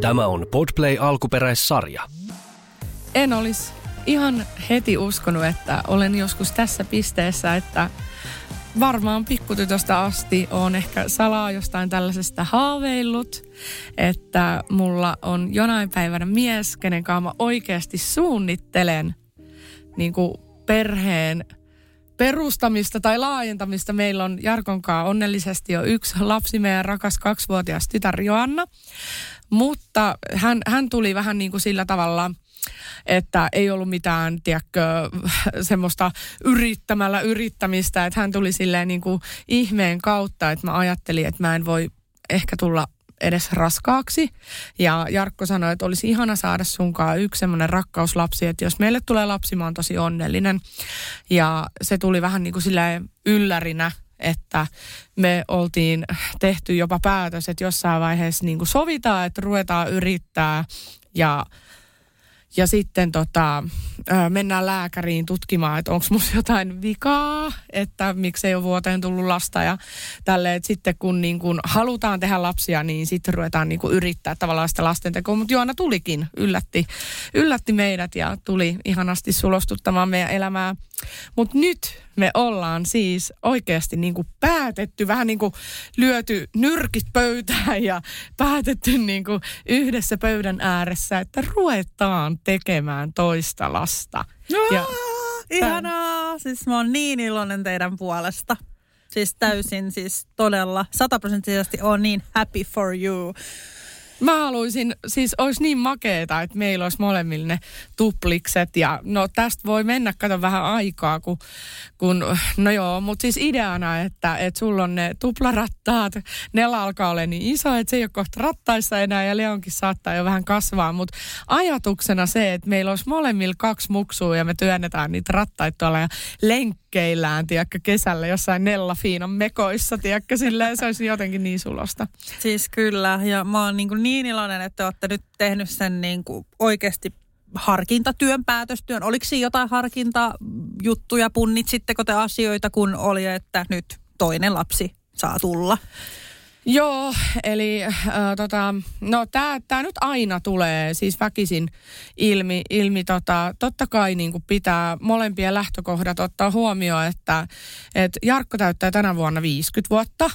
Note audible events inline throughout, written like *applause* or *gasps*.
Tämä on Podplay alkuperäissarja. En olisi ihan heti uskonut, että olen joskus tässä pisteessä, että varmaan pikkutytöstä asti on ehkä salaa jostain tällaisesta haaveillut, että mulla on jonain päivänä mies, kenen kanssa mä oikeasti suunnittelen niin kuin perheen perustamista tai laajentamista. Meillä on Jarkon kanssa onnellisesti jo yksi lapsi, meidän rakas kaksivuotias tytär Joanna. Mutta hän, hän tuli vähän niin kuin sillä tavalla – että ei ollut mitään, tiedätkö, *laughs* semmoista yrittämällä yrittämistä, että hän tuli silleen niin kuin ihmeen kautta, että mä ajattelin, että mä en voi ehkä tulla edes raskaaksi. Ja Jarkko sanoi, että olisi ihana saada sunkaan yksi semmoinen rakkauslapsi, että jos meille tulee lapsi, mä oon tosi onnellinen. Ja se tuli vähän niin kuin silleen yllärinä, että me oltiin tehty jopa päätös, että jossain vaiheessa niin kuin sovitaan, että ruvetaan yrittää ja ja sitten tota, mennään lääkäriin tutkimaan, että onko musta jotain vikaa, että miksei ole vuoteen tullut lasta ja tälle, että sitten kun niin kun halutaan tehdä lapsia, niin sitten ruvetaan niin kuin yrittää tavallaan sitä lastentekoa. Mutta Joana tulikin, yllätti, yllätti meidät ja tuli ihanasti sulostuttamaan meidän elämää. Mutta nyt me ollaan siis oikeasti niin kuin päätetty, vähän niin kuin lyöty nyrkit pöytään ja päätetty niin kuin yhdessä pöydän ääressä, että ruvetaan tekemään toista lasta. No, ja, ihanaa! Siis mä oon niin iloinen teidän puolesta. Siis täysin, siis todella sataprosenttisesti on niin happy for you. Mä haluaisin, siis olisi niin makeeta, että meillä olisi molemmille ne tuplikset ja no tästä voi mennä, kato vähän aikaa, kun, kun no joo, mutta siis ideana, että, että sulla on ne tuplarattaat, ne alkaa olla niin iso, että se ei ole kohta rattaissa enää ja Leonkin saattaa jo vähän kasvaa, mutta ajatuksena se, että meillä olisi molemmilla kaksi muksua ja me työnnetään niitä rattaita tuolla ja lenkkeillään, tiedätkö, kesällä jossain Nella Fiinan mekoissa, tiedätkö, silleen se olisi jotenkin niin sulosta. Siis kyllä, ja mä oon niin, kuin niin iloinen, että olette nyt tehnyt sen niin kuin oikeasti harkintatyön, päätöstyön. Oliko siinä jotain harkintajuttuja, punnitsitteko te asioita, kun oli, että nyt toinen lapsi saa tulla? Joo, eli äh, tota, no tämä nyt aina tulee siis väkisin ilmi, ilmi tota, totta kai niin pitää molempien lähtökohdat ottaa huomioon, että et Jarkko täyttää tänä vuonna 50 vuotta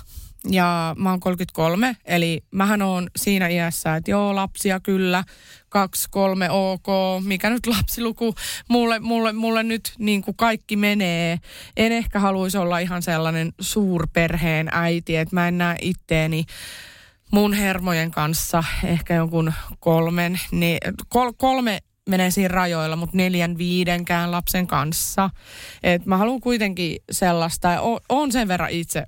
ja mä oon 33, eli mähän on siinä iässä, että joo, lapsia kyllä, kaksi, kolme, ok, mikä nyt lapsiluku, mulle, mulle, mulle nyt niin kuin kaikki menee. En ehkä haluaisi olla ihan sellainen suurperheen äiti, että mä en näe itteeni mun hermojen kanssa ehkä jonkun kolmen, niin kol, kolme menee siinä rajoilla, mutta neljän, viidenkään lapsen kanssa. Et mä haluan kuitenkin sellaista, ja on sen verran itse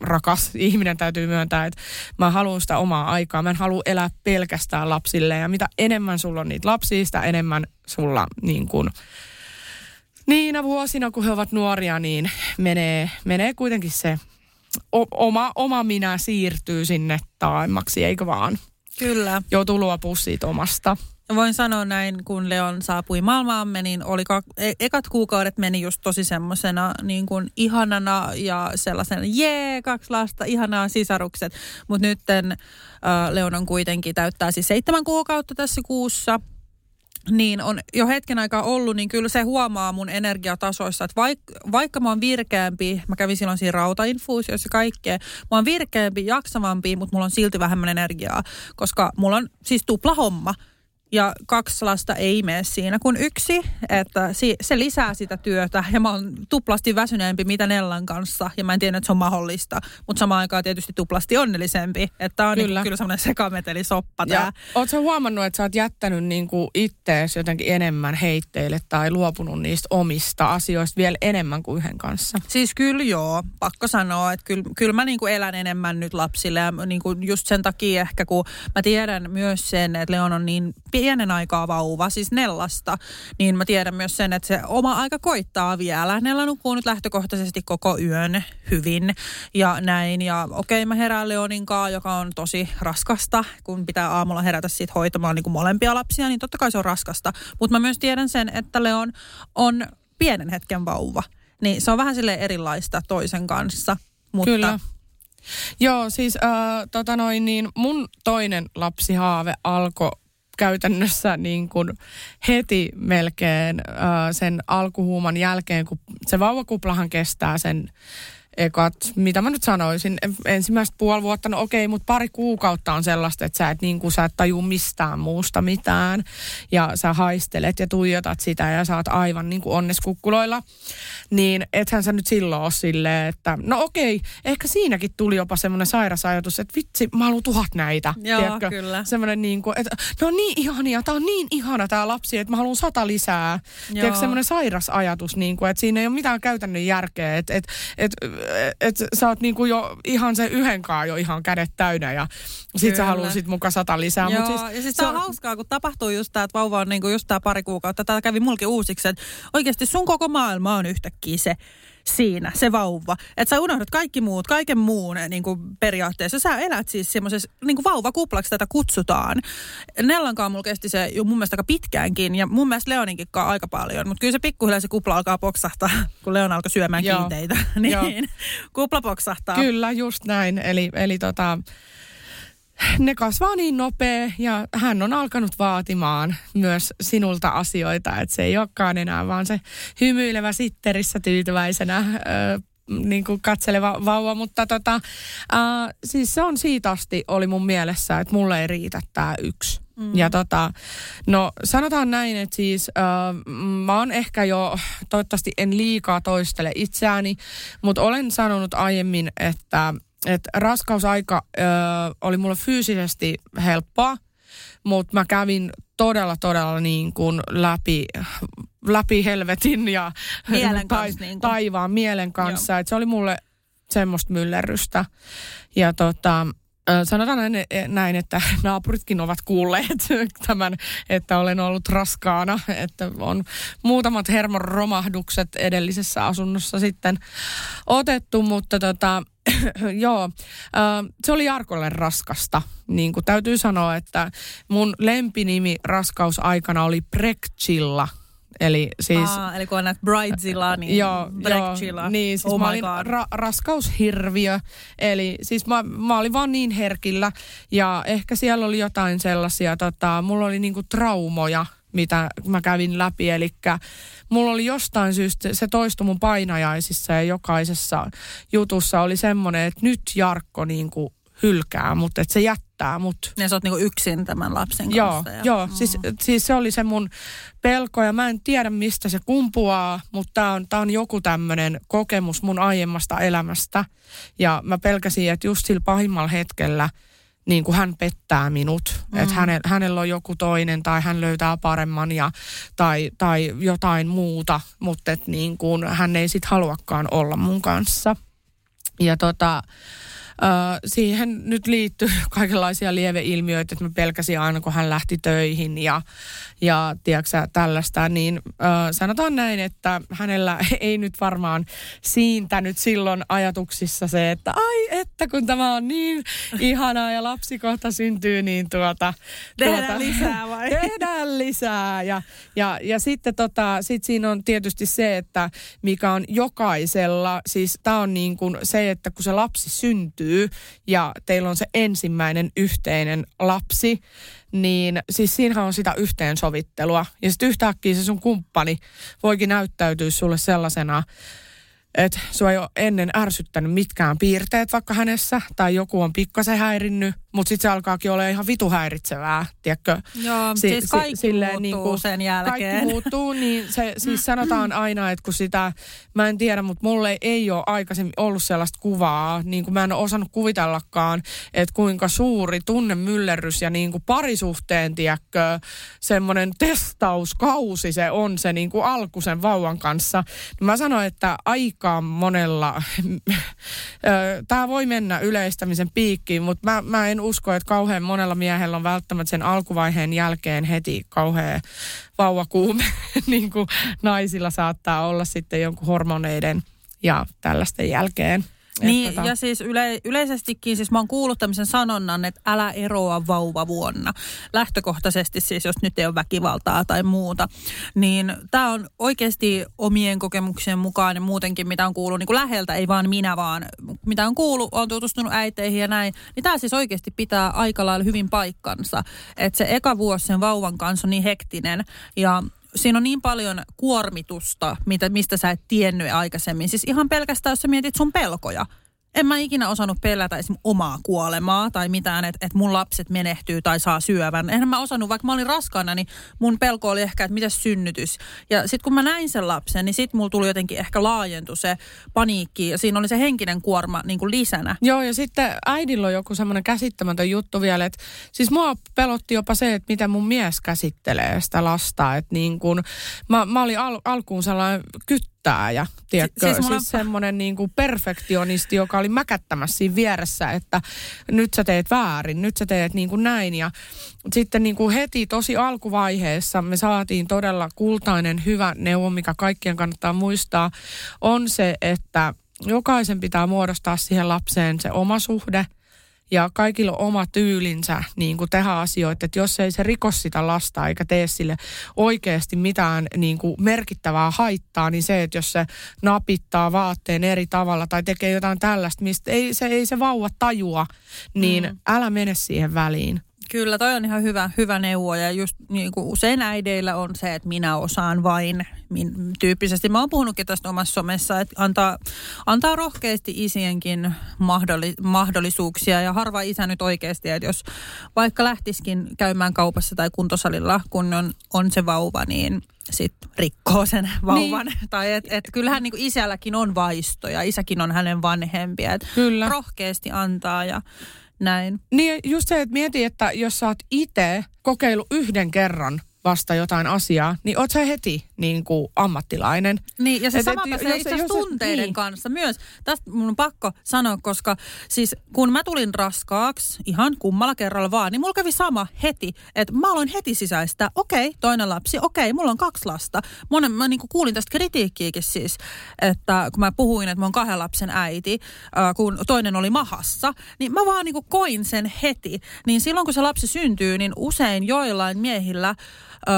rakas ihminen täytyy myöntää, että mä haluan sitä omaa aikaa. Mä en halua elää pelkästään lapsille ja mitä enemmän sulla on niitä lapsia, sitä enemmän sulla niin kuin, niinä vuosina, kun he ovat nuoria, niin menee, menee kuitenkin se oma, oma minä siirtyy sinne taaemmaksi, eikö vaan? Kyllä. Joutuu luopua siitä omasta. Voin sanoa näin, kun Leon saapui maailmaamme, niin oli ka- e- ekat kuukaudet meni just tosi semmoisena niin kuin ihanana ja sellaisena, jee, kaksi lasta, ihanaa sisarukset. Mutta nyt äh, Leon on kuitenkin täyttää siis seitsemän kuukautta tässä kuussa niin on jo hetken aikaa ollut, niin kyllä se huomaa mun energiatasoissa, että vaik, vaikka mä oon virkeämpi, mä kävin silloin siinä rautainfuusiossa kaikkea, mä oon virkeämpi, jaksavampi, mutta mulla on silti vähemmän energiaa, koska mulla on siis tupla homma ja kaksi lasta ei mene siinä kuin yksi, että se lisää sitä työtä. Ja mä oon tuplasti väsyneempi mitä Nellan kanssa. Ja mä en tiedä, että se on mahdollista, mutta samaan aikaan tietysti tuplasti onnellisempi, että on kyllä, niin kyllä semmoinen sekameteli soppa tää. Ootko huomannut, että sä oot jättänyt niin kuin ittees jotenkin enemmän heitteille tai luopunut niistä omista asioista vielä enemmän kuin yhden kanssa? Siis kyllä joo, pakko sanoa, että kyllä, kyllä mä niin kuin elän enemmän nyt lapsille. Ja niin kuin just sen takia ehkä, kun mä tiedän myös sen, että Leon on niin pienen aikaa vauva, siis Nellasta, niin mä tiedän myös sen, että se oma aika koittaa vielä. Nella nukkuu nyt lähtökohtaisesti koko yön hyvin ja näin. Ja okei, okay, mä herään Leonin kanssa, joka on tosi raskasta, kun pitää aamulla herätä siitä hoitamaan niin kuin molempia lapsia, niin totta kai se on raskasta. Mutta mä myös tiedän sen, että Leon on pienen hetken vauva. Niin se on vähän sille erilaista toisen kanssa. Mutta Kyllä Joo, siis äh, tota noin, niin mun toinen lapsihaave alkoi käytännössä niin kuin heti melkein äh, sen alkuhuuman jälkeen, kun se vauvakuplahan kestää sen ekat, mitä mä nyt sanoisin, ensimmäistä puoli vuotta, no okei, mutta pari kuukautta on sellaista, että sä et, niin kuin, sä et taju mistään muusta mitään. Ja sä haistelet ja tuijotat sitä ja oot aivan niin kuin onneskukkuloilla. Niin ethän sä nyt silloin ole silleen, että no okei, ehkä siinäkin tuli jopa semmoinen sairas ajatus, että vitsi, mä haluan tuhat näitä. Joo, tiedätkö? kyllä. Semmoinen niin kuin, että no niin ihania, tää on niin ihana tää lapsi, että mä haluan sata lisää. Joo. Tiedätkö, semmoinen sairas ajatus, niin kuin, että siinä ei ole mitään käytännön järkeä, että, että, että että sä oot niinku jo ihan se yhdenkaan jo ihan kädet täynnä ja sit Kyllä. sä haluaisit muka sata lisää. Joo, Mut siis, ja siis se on hauskaa, kun tapahtuu just tää, että vauva on niinku just tää pari kuukautta. Tää kävi mulki uusiksi, että oikeasti sun koko maailma on yhtäkkiä se siinä, se vauva. Että sä unohdat kaikki muut, kaiken muun niin kuin periaatteessa. Sä elät siis semmoisessa niin kuin vauvakuplaksi tätä kutsutaan. Nellankaan mulla kesti se jo mun mielestä aika pitkäänkin ja mun mielestä Leoninkin aika paljon. Mutta kyllä se pikkuhiljaa se kupla alkaa poksahtaa, *laughs* kun Leon alkoi syömään Joo. kiinteitä. *laughs* niin Joo. kupla poksahtaa. Kyllä, just näin. Eli, eli tota, ne kasvaa niin nopea ja hän on alkanut vaatimaan myös sinulta asioita, että se ei olekaan enää vaan se hymyilevä sitterissä tyytyväisenä ö, niin kuin katseleva vauva, mutta tota, äh, siis se on siitä asti oli mun mielessä, että mulle ei riitä tämä yksi. Mm. Ja tota, no sanotaan näin, että siis äh, mä oon ehkä jo, toivottavasti en liikaa toistele itseäni, mutta olen sanonut aiemmin, että että raskausaika ö, oli mulle fyysisesti helppoa, mutta mä kävin todella, todella niin kuin läpi, läpi helvetin ja mielen ta- kanssa, niin kuin. taivaan mielen kanssa. että se oli mulle semmoista myllerrystä. Ja tota, sanotaan näin, näin, että *laughs* naapuritkin ovat kuulleet *laughs* tämän, että olen ollut raskaana, että on muutamat hermoromahdukset edellisessä asunnossa sitten otettu, mutta tota, *clears throat* joo, se oli Jarkolle raskasta. Niin kuin täytyy sanoa, että mun lempinimi raskausaikana oli Prekchilla. Eli siis... Aa, eli kun on näitä Bridezilla, niin joo, joo, niin, siis oh mä olin ra- raskaushirviö. Eli siis mä, mä olin vaan niin herkillä ja ehkä siellä oli jotain sellaisia, tota, mulla oli niinku traumoja mitä mä kävin läpi. Eli mulla oli jostain syystä, se toistui mun painajaisissa ja jokaisessa jutussa oli semmoinen, että nyt Jarkko niin kuin hylkää, mutta että se jättää mut. Ja sä oot niinku yksin tämän lapsen kanssa. Joo, ja... joo mm. siis, siis se oli se mun pelko ja mä en tiedä mistä se kumpuaa, mutta tää on, tää on joku tämmöinen kokemus mun aiemmasta elämästä. Ja mä pelkäsin, että just sillä pahimmalla hetkellä – niin kuin hän pettää minut, mm. että hänellä, hänellä on joku toinen tai hän löytää paremman ja, tai, tai jotain muuta, mutta että niin kuin hän ei sitten haluakaan olla mun kanssa. Ja tota, siihen nyt liittyy *laughs* kaikenlaisia lieveilmiöitä, että mä pelkäsin aina, kun hän lähti töihin ja, ja tiedätkö, tällaista. Niin ö, sanotaan näin, että hänellä *laughs* ei nyt varmaan siintänyt silloin ajatuksissa se, että ai, että kun tämä on niin ihanaa ja lapsi kohta syntyy, niin tuota... Tehdään tuota, lisää *laughs* vai? Tehdään lisää. Ja, ja, ja sitten tota, sit siinä on tietysti se, että mikä on jokaisella, siis tämä on niin kuin se, että kun se lapsi syntyy, syntyy ja teillä on se ensimmäinen yhteinen lapsi, niin siis siinähän on sitä yhteensovittelua. Ja sitten yhtäkkiä se sun kumppani voikin näyttäytyä sulle sellaisena, että sua ei ole ennen ärsyttänyt mitkään piirteet vaikka hänessä, tai joku on pikkasen häirinnyt, mutta sitten se alkaakin olla ihan vitu häiritsevää, tiedätkö? Joo, si- siis kaikki si- muuttuu niin kuin, sen jälkeen. Kaikki muuttuu, niin se siis sanotaan aina, että kun sitä, mä en tiedä, mutta mulle ei ole aikaisemmin ollut sellaista kuvaa, niin kuin mä en ole osannut kuvitellakaan, että kuinka suuri tunnemyllerrys ja niin kuin parisuhteen, tiedätkö, semmoinen testauskausi se on se niin kuin alku sen vauvan kanssa. Mä sanoin, että aika monella, *laughs* tämä voi mennä yleistämisen piikkiin, mutta mä, mä en usko, että kauhean monella miehellä on välttämättä sen alkuvaiheen jälkeen heti kauhean vauvakuume, *laughs* niin kuin naisilla saattaa olla sitten jonkun hormoneiden ja tällaisten jälkeen. Niin, tota- ja siis yle, yleisestikin, siis mä oon kuullut tämmöisen sanonnan, että älä eroa vauva vuonna. Lähtökohtaisesti siis, jos nyt ei ole väkivaltaa tai muuta. Niin tämä on oikeasti omien kokemuksien mukaan ja muutenkin, mitä on kuullut niin kuin läheltä, ei vaan minä, vaan mitä on kuullut, on tutustunut äiteihin ja näin. Niin tämä siis oikeasti pitää aika lailla hyvin paikkansa. Että se eka vuosi sen vauvan kanssa on niin hektinen ja siinä on niin paljon kuormitusta, mitä, mistä sä et tiennyt aikaisemmin. Siis ihan pelkästään, jos sä mietit sun pelkoja. En mä ikinä osannut pelätä esim. omaa kuolemaa tai mitään, että et mun lapset menehtyy tai saa syövän. Enhän mä osannut, vaikka mä olin raskaana, niin mun pelko oli ehkä, että mitä synnytys. Ja sitten kun mä näin sen lapsen, niin sitten mulla tuli jotenkin ehkä laajentu se paniikki ja siinä oli se henkinen kuorma niin kuin lisänä. Joo, ja sitten äidillä on joku semmoinen käsittämätön juttu vielä, että siis mua pelotti jopa se, että miten mun mies käsittelee sitä lasta. Että niin kun, mä, mä olin al, alkuun sellainen kyttääjä, tiedätkö? siis siis mulla- siis semmoinen niin kuin perfektionisti, joka oli mäkättämässä siinä vieressä, että nyt sä teet väärin, nyt sä teet niin kuin näin. Ja sitten niin kuin heti tosi alkuvaiheessa me saatiin todella kultainen hyvä neuvo, mikä kaikkien kannattaa muistaa, on se, että jokaisen pitää muodostaa siihen lapseen se oma suhde ja kaikilla on oma tyylinsä niin kuin tehdä asioita, että jos ei se riko sitä lasta eikä tee sille oikeasti mitään niin kuin merkittävää haittaa, niin se, että jos se napittaa vaatteen eri tavalla tai tekee jotain tällaista, mistä ei se, ei se vauva tajua, niin mm. älä mene siihen väliin. Kyllä, toi on ihan hyvä, hyvä neuvo ja just niin kuin usein äideillä on se, että minä osaan vain min, tyyppisesti. Mä oon puhunutkin tästä omassa somessa, että antaa, antaa rohkeasti isienkin mahdolli, mahdollisuuksia ja harva isä nyt oikeasti, että jos vaikka lähtiskin käymään kaupassa tai kuntosalilla, kun on, on se vauva, niin sitten rikkoo sen vauvan. Niin. *laughs* Tai et, et kyllähän niin isälläkin on vaistoja, isäkin on hänen vanhempia. Et Kyllä. rohkeasti antaa ja näin. Niin just se, että mieti, että jos sä oot itse kokeillut yhden kerran vasta jotain asiaa, niin oot sä heti niin kuin ammattilainen. Niin, ja se Et- sama et jos- itse asiassa tunteiden niin. kanssa myös. Tästä mun on pakko sanoa, koska siis kun mä tulin raskaaksi ihan kummalla kerralla vaan, niin mulla kävi sama heti, että mä aloin heti sisäistä, okei, toinen lapsi, okei, mulla on kaksi lasta. Monen, mä niin kuulin tästä kritiikkiäkin siis, että kun mä puhuin, että mä oon kahden lapsen äiti, äh, kun toinen oli mahassa, niin mä vaan niin koin sen heti. Niin silloin kun se lapsi syntyy, niin usein joillain miehillä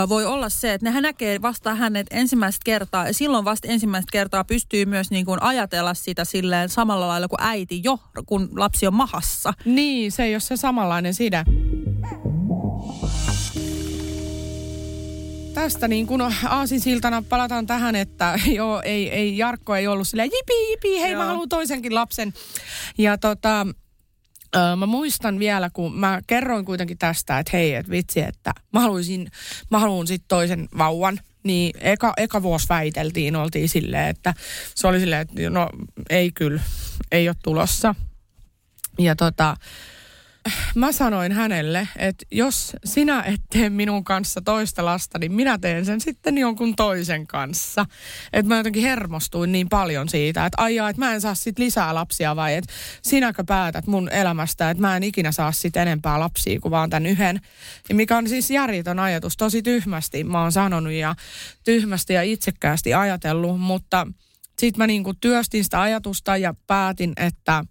voi olla se, että nehän näkee vasta hänet ensimmäistä kertaa ja silloin vasta ensimmäistä kertaa pystyy myös niin kuin ajatella sitä silleen samalla lailla kuin äiti jo, kun lapsi on mahassa. Niin, se ei ole se samanlainen side. Tästä niin kuin aasinsiltana palataan tähän, että joo, ei, ei Jarkko ei ollut silleen jipi, jipi, hei Joo. mä haluan toisenkin lapsen. Ja tota, ö, mä muistan vielä, kun mä kerroin kuitenkin tästä, että hei, että vitsi, että mä haluaisin, mä haluan sitten toisen vauvan. Niin eka, eka vuosi väiteltiin, oltiin silleen, että se oli silleen, että no ei kyllä, ei ole tulossa. Ja tota, mä sanoin hänelle, että jos sinä et tee minun kanssa toista lasta, niin minä teen sen sitten jonkun toisen kanssa. Että mä jotenkin hermostuin niin paljon siitä, että aijaa, että mä en saa sit lisää lapsia vai että sinäkö päätät mun elämästä, että mä en ikinä saa sit enempää lapsia kuin vaan tämän yhden. Ja mikä on siis järjetön ajatus, tosi tyhmästi mä oon sanonut ja tyhmästi ja itsekkäästi ajatellut, mutta sitten mä niinku työstin sitä ajatusta ja päätin, että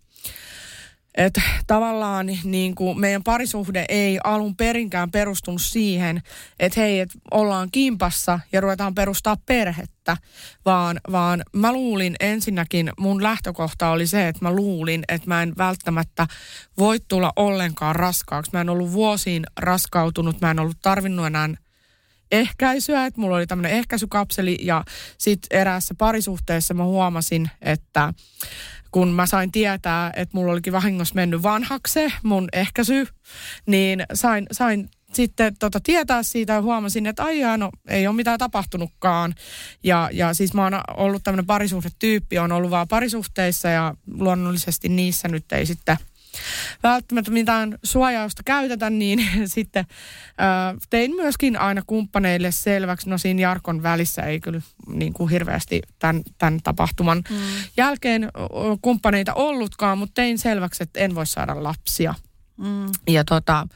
että tavallaan niin kuin meidän parisuhde ei alun perinkään perustunut siihen, että hei, että ollaan kimpassa ja ruvetaan perustaa perhettä, vaan, vaan mä luulin ensinnäkin, mun lähtökohta oli se, että mä luulin, että mä en välttämättä voi tulla ollenkaan raskaaksi. Mä en ollut vuosiin raskautunut, mä en ollut tarvinnut enää ehkäisyä, että mulla oli tämmöinen ehkäisykapseli ja sitten eräässä parisuhteessa mä huomasin, että kun mä sain tietää, että mulla olikin vahingossa mennyt vanhaksi mun ehkäisy, niin sain, sain sitten tota, tietää siitä ja huomasin, että aijaa, no ei ole mitään tapahtunutkaan. Ja, ja siis mä oon ollut tämmöinen parisuhdetyyppi, on ollut vaan parisuhteissa ja luonnollisesti niissä nyt ei sitten välttämättä mitään suojausta käytetä, niin *laughs* sitten ö, tein myöskin aina kumppaneille selväksi, no siinä Jarkon välissä ei kyllä niin kuin hirveästi tämän, tämän tapahtuman mm. jälkeen kumppaneita ollutkaan, mutta tein selväksi, että en voi saada lapsia. Mm. Ja tota,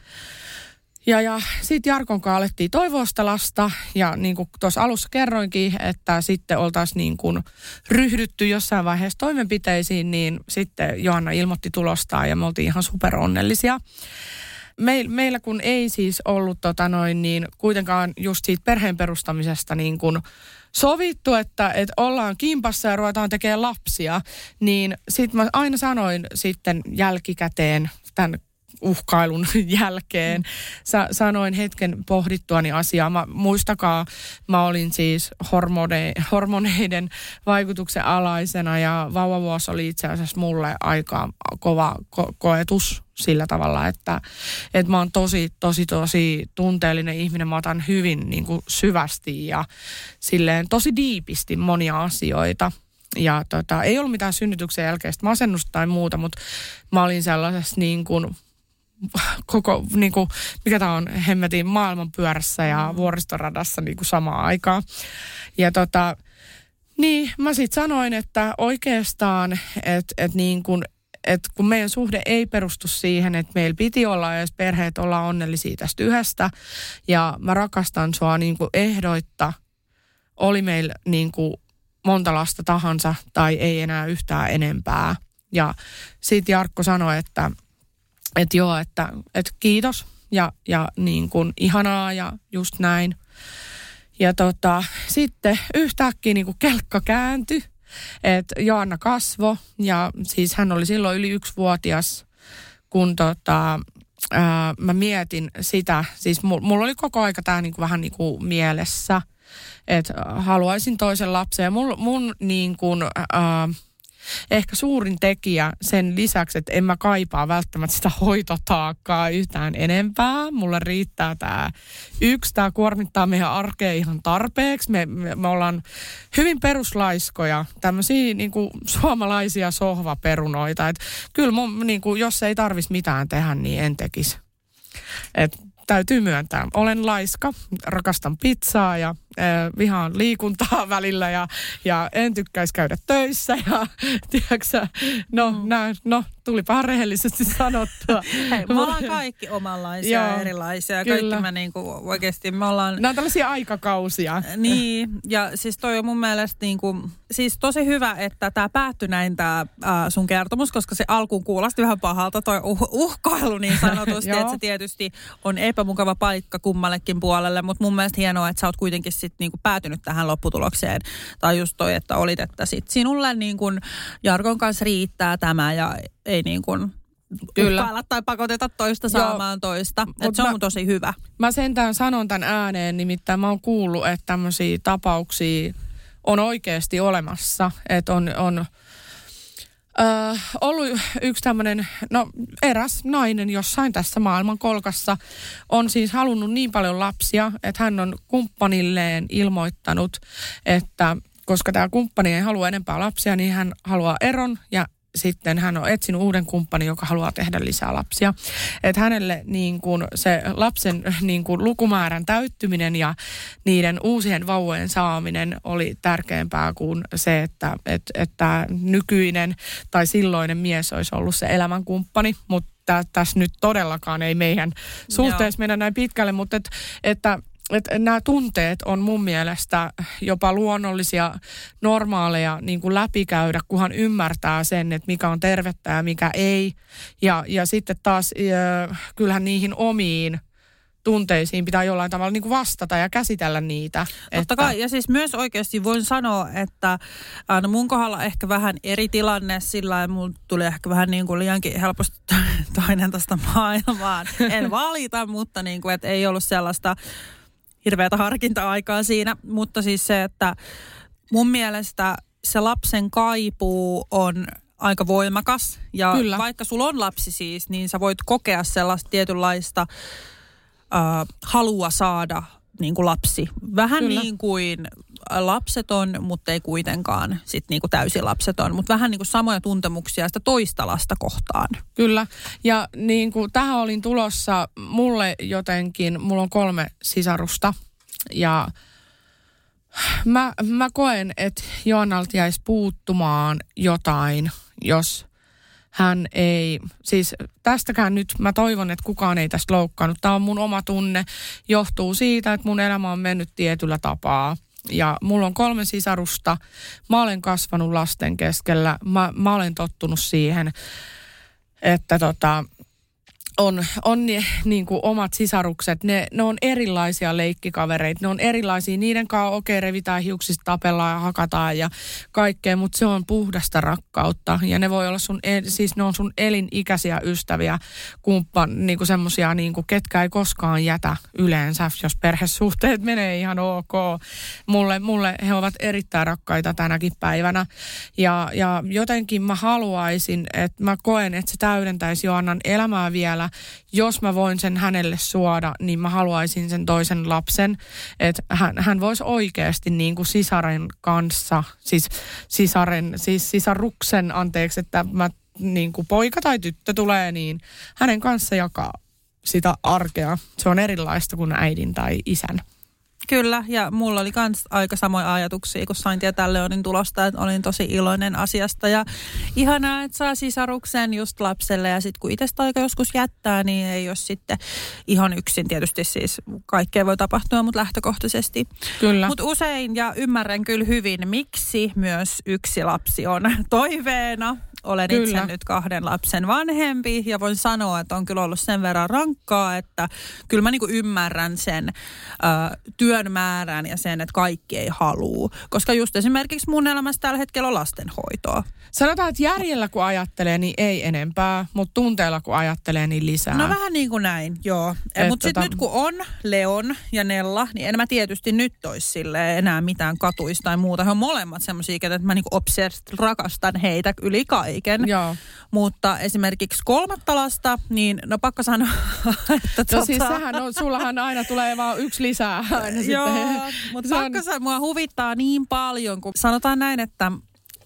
Ja, ja sitten Jarkon kanssa alettiin toivoa sitä lasta ja niin kuin tuossa alussa kerroinkin, että sitten oltaisiin niin kuin ryhdytty jossain vaiheessa toimenpiteisiin, niin sitten Johanna ilmoitti tulostaan ja me oltiin ihan superonnellisia. Meil, meillä kun ei siis ollut tota noin, niin kuitenkaan just siitä perheen perustamisesta niin kuin sovittu, että, että ollaan kimpassa ja ruvetaan tekemään lapsia, niin sitten mä aina sanoin sitten jälkikäteen tämän uhkailun *laughs* jälkeen. Sa- sanoin hetken pohdittuani asiaa. Mä, muistakaa, mä olin siis hormone- hormoneiden vaikutuksen alaisena ja vauvavuosi oli itse asiassa mulle aika kova ko- koetus sillä tavalla, että, että mä oon tosi, tosi, tosi tunteellinen ihminen. Mä otan hyvin niin kuin syvästi ja silleen tosi diipisti monia asioita. Ja tota, ei ollut mitään synnytyksen jälkeistä masennusta tai muuta, mutta mä olin sellaisessa niin kuin koko, niin kuin, mikä tämä on, hemmetin maailman pyörässä ja mm. vuoristoradassa niin kuin samaan aikaan. Ja tota, niin, mä sitten sanoin, että oikeastaan, että et niin kuin, et kun meidän suhde ei perustu siihen, että meillä piti olla ja perheet olla onnellisia tästä yhdestä ja mä rakastan sua niin kuin ehdoitta, oli meillä niin kuin monta lasta tahansa tai ei enää yhtään enempää. Ja sitten Jarkko sanoi, että että joo, että, että kiitos ja, ja niin kuin ihanaa ja just näin. Ja tota, sitten yhtäkkiä niin kuin kelkka kääntyi, että Joanna kasvo ja siis hän oli silloin yli yksivuotias, kun tota, ää, mä mietin sitä, siis mulla oli koko aika tämä niinku vähän niinku mielessä, että haluaisin toisen lapsen ja mun, mun niin kuin, ää, ehkä suurin tekijä sen lisäksi, että en mä kaipaa välttämättä sitä hoitotaakkaa yhtään enempää. Mulle riittää tämä yksi, tämä kuormittaa meidän arkea ihan tarpeeksi. Me, me, me ollaan hyvin peruslaiskoja, tämmöisiä niin kuin suomalaisia sohvaperunoita. Et kyllä mun, niin kuin, jos ei tarvis mitään tehdä, niin en tekisi. Et täytyy myöntää. Olen laiska, rakastan pizzaa ja vihaan liikuntaa *laughs* välillä ja, ja en tykkäisi käydä töissä. Ja *laughs* tiedätkö, no, mm. nää, no tulipa rehellisesti sanottua. *laughs* Hei, me ollaan kaikki omanlaisia ja erilaisia. Kyllä. Kaikki me niinku, oikeasti me ollaan... Nämä on tällaisia aikakausia. Niin, ja siis toi on mun mielestä niinku, siis tosi hyvä, että tämä päättyi näin tämä sun kertomus, koska se alkuun kuulosti vähän pahalta toi uh, uhkailu niin sanotusti, että se tietysti on epämukava paikka kummallekin puolelle, mutta mun mielestä hienoa, että sä oot kuitenkin sit niinku päätynyt tähän lopputulokseen. Tai just toi, että olit, että sit sinulle niin kuin Jarkon kanssa riittää tämä ja ei niin kuin Kyllä. tai pakoteta toista saamaan Joo, toista. Et se on mä, tosi hyvä. Mä sentään sanon tämän ääneen, nimittäin mä oon kuullut, että tämmöisiä tapauksia on oikeasti olemassa. Että on, on äh, ollut yksi tämmöinen, no eräs nainen jossain tässä maailman kolkassa on siis halunnut niin paljon lapsia, että hän on kumppanilleen ilmoittanut, että koska tämä kumppani ei halua enempää lapsia, niin hän haluaa eron ja sitten hän on etsinyt uuden kumppanin, joka haluaa tehdä lisää lapsia. Että hänelle niin kuin se lapsen niin kuin lukumäärän täyttyminen ja niiden uusien vauvojen saaminen oli tärkeämpää kuin se, että, että, että nykyinen tai silloinen mies olisi ollut se elämänkumppani. Mutta tässä nyt todellakaan ei meidän suhteessa mennä näin pitkälle, mutta et, että että nämä tunteet on mun mielestä jopa luonnollisia, normaaleja niin kuin läpikäydä, kunhan ymmärtää sen, että mikä on tervettä ja mikä ei. Ja, ja sitten taas kyllähän niihin omiin tunteisiin pitää jollain tavalla niin kuin vastata ja käsitellä niitä. Totta että... kai, ja siis myös oikeasti voin sanoa, että no mun kohdalla ehkä vähän eri tilanne, sillä mun tuli ehkä vähän niin kuin liiankin helposti *laughs* toinen tästä maailmaan. En *laughs* valita, mutta niin kuin, että ei ollut sellaista hirveätä harkinta-aikaa siinä, mutta siis se, että mun mielestä se lapsen kaipuu on aika voimakas. Ja Kyllä. vaikka sulla on lapsi siis, niin sä voit kokea sellaista tietynlaista äh, halua saada niin kuin lapsi. Vähän Kyllä. niin kuin lapseton, mutta ei kuitenkaan sit niin kuin täysin lapseton. Mutta vähän niin kuin samoja tuntemuksia sitä toista lasta kohtaan. Kyllä. Ja niin kuin tähän olin tulossa mulle jotenkin, mulla on kolme sisarusta. Ja mä, mä koen, että Joannalta jäisi puuttumaan jotain, jos hän ei, siis tästäkään nyt mä toivon, että kukaan ei tästä loukkaannut. Tämä on mun oma tunne, johtuu siitä, että mun elämä on mennyt tietyllä tapaa. Ja mulla on kolme sisarusta, mä olen kasvanut lasten keskellä, mä, mä olen tottunut siihen, että tota, on, on niin, niin kuin omat sisarukset, ne, ne on erilaisia leikkikavereita, ne on erilaisia, niiden kanssa okei okay, revitään hiuksista, tapellaan ja hakataan ja kaikkea, mutta se on puhdasta rakkautta. Ja ne voi olla sun, siis ne on sun elinikäisiä ystäviä, kumppan, niin kuin semmosia, niin kuin, ketkä ei koskaan jätä yleensä, jos perhesuhteet menee ihan ok. Mulle, mulle he ovat erittäin rakkaita tänäkin päivänä. Ja, ja jotenkin mä haluaisin, että mä koen, että se täydentäisi Joannan elämää vielä jos mä voin sen hänelle suoda, niin mä haluaisin sen toisen lapsen, että hän, hän voisi oikeasti niin kuin sisaren kanssa, siis sisaren, siis sisaruksen, anteeksi, että mä niin kuin poika tai tyttö tulee, niin hänen kanssa jakaa sitä arkea. Se on erilaista kuin äidin tai isän. Kyllä, ja mulla oli myös aika samoja ajatuksia, kun sain tietää Leonin tulosta, että olin tosi iloinen asiasta. Ja ihanaa, että saa sisaruksen just lapselle, ja sitten kun itse aika joskus jättää, niin ei ole sitten ihan yksin. Tietysti siis kaikkea voi tapahtua, mutta lähtökohtaisesti. Kyllä. Mutta usein, ja ymmärrän kyllä hyvin, miksi myös yksi lapsi on toiveena olen kyllä. itse nyt kahden lapsen vanhempi ja voin sanoa, että on kyllä ollut sen verran rankkaa, että kyllä mä niinku ymmärrän sen ö, työn määrän ja sen, että kaikki ei halua. Koska just esimerkiksi mun elämässä tällä hetkellä on lastenhoitoa. Sanotaan, että järjellä kun ajattelee, niin ei enempää, mutta tunteella kun ajattelee, niin lisää. No vähän niin kuin näin, joo. Mutta sitten tota... nyt kun on Leon ja Nella, niin en mä tietysti nyt olisi sille enää mitään katuista tai muuta. He on molemmat semmoisia, että mä niinku obsessed rakastan heitä yli kaiken. Joo. Mutta esimerkiksi kolmatta lasta, niin no pakko sanoa, *laughs* että tota... No siis sehän on, sullahan aina tulee vaan yksi lisää aina Joo, *laughs* mutta pakko on... sanoa, mua huvittaa niin paljon, kun sanotaan näin, että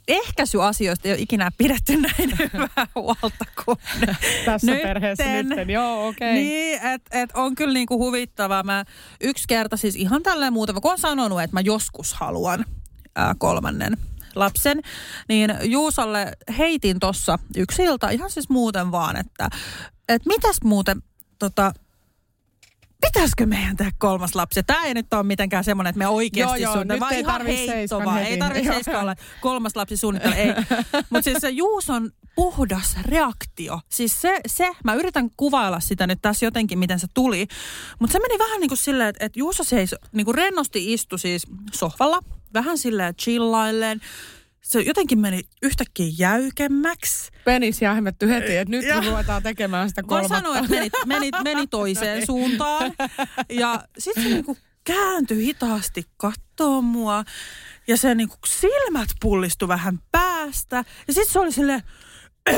ehkäisyasioista ei ole ikinä pidetty *laughs* näin hyvää huolta kuin Tässä nytten. perheessä nyt. Joo, okei. Okay. Niin, että et on kyllä niinku huvittavaa. Mä yksi kerta siis ihan tälleen muuta, kun on sanonut, että mä joskus haluan ää, kolmannen lapsen, niin Juusolle heitin tuossa yksi ilta ihan siis muuten vaan, että, että mitäs muuten tota, pitäisikö meidän tehdä kolmas lapsi? Tämä ei nyt ole mitenkään semmoinen, että me oikeasti joo, joo, nyt vaan ei ihan heitto vaan. Ei tarvitse seiskaa olla kolmas lapsi suunnitella, ei. *laughs* Mutta siis se Juuson puhdas reaktio. Siis se, se, mä yritän kuvailla sitä nyt tässä jotenkin, miten se tuli. Mutta se meni vähän niin kuin silleen, että, että Juuso seis, niin kuin rennosti istui siis sohvalla, vähän silleen chillailleen se jotenkin meni yhtäkkiä jäykemmäksi. Penis jähmetty heti, että nyt ja. ruvetaan tekemään sitä kolmatta. Voin sanoa, että meni, meni, meni toiseen suuntaan. Ja sitten se niinku kääntyi hitaasti kattoo mua. Ja se niinku silmät pullistu vähän päästä. Ja sitten se oli silleen, *laughs*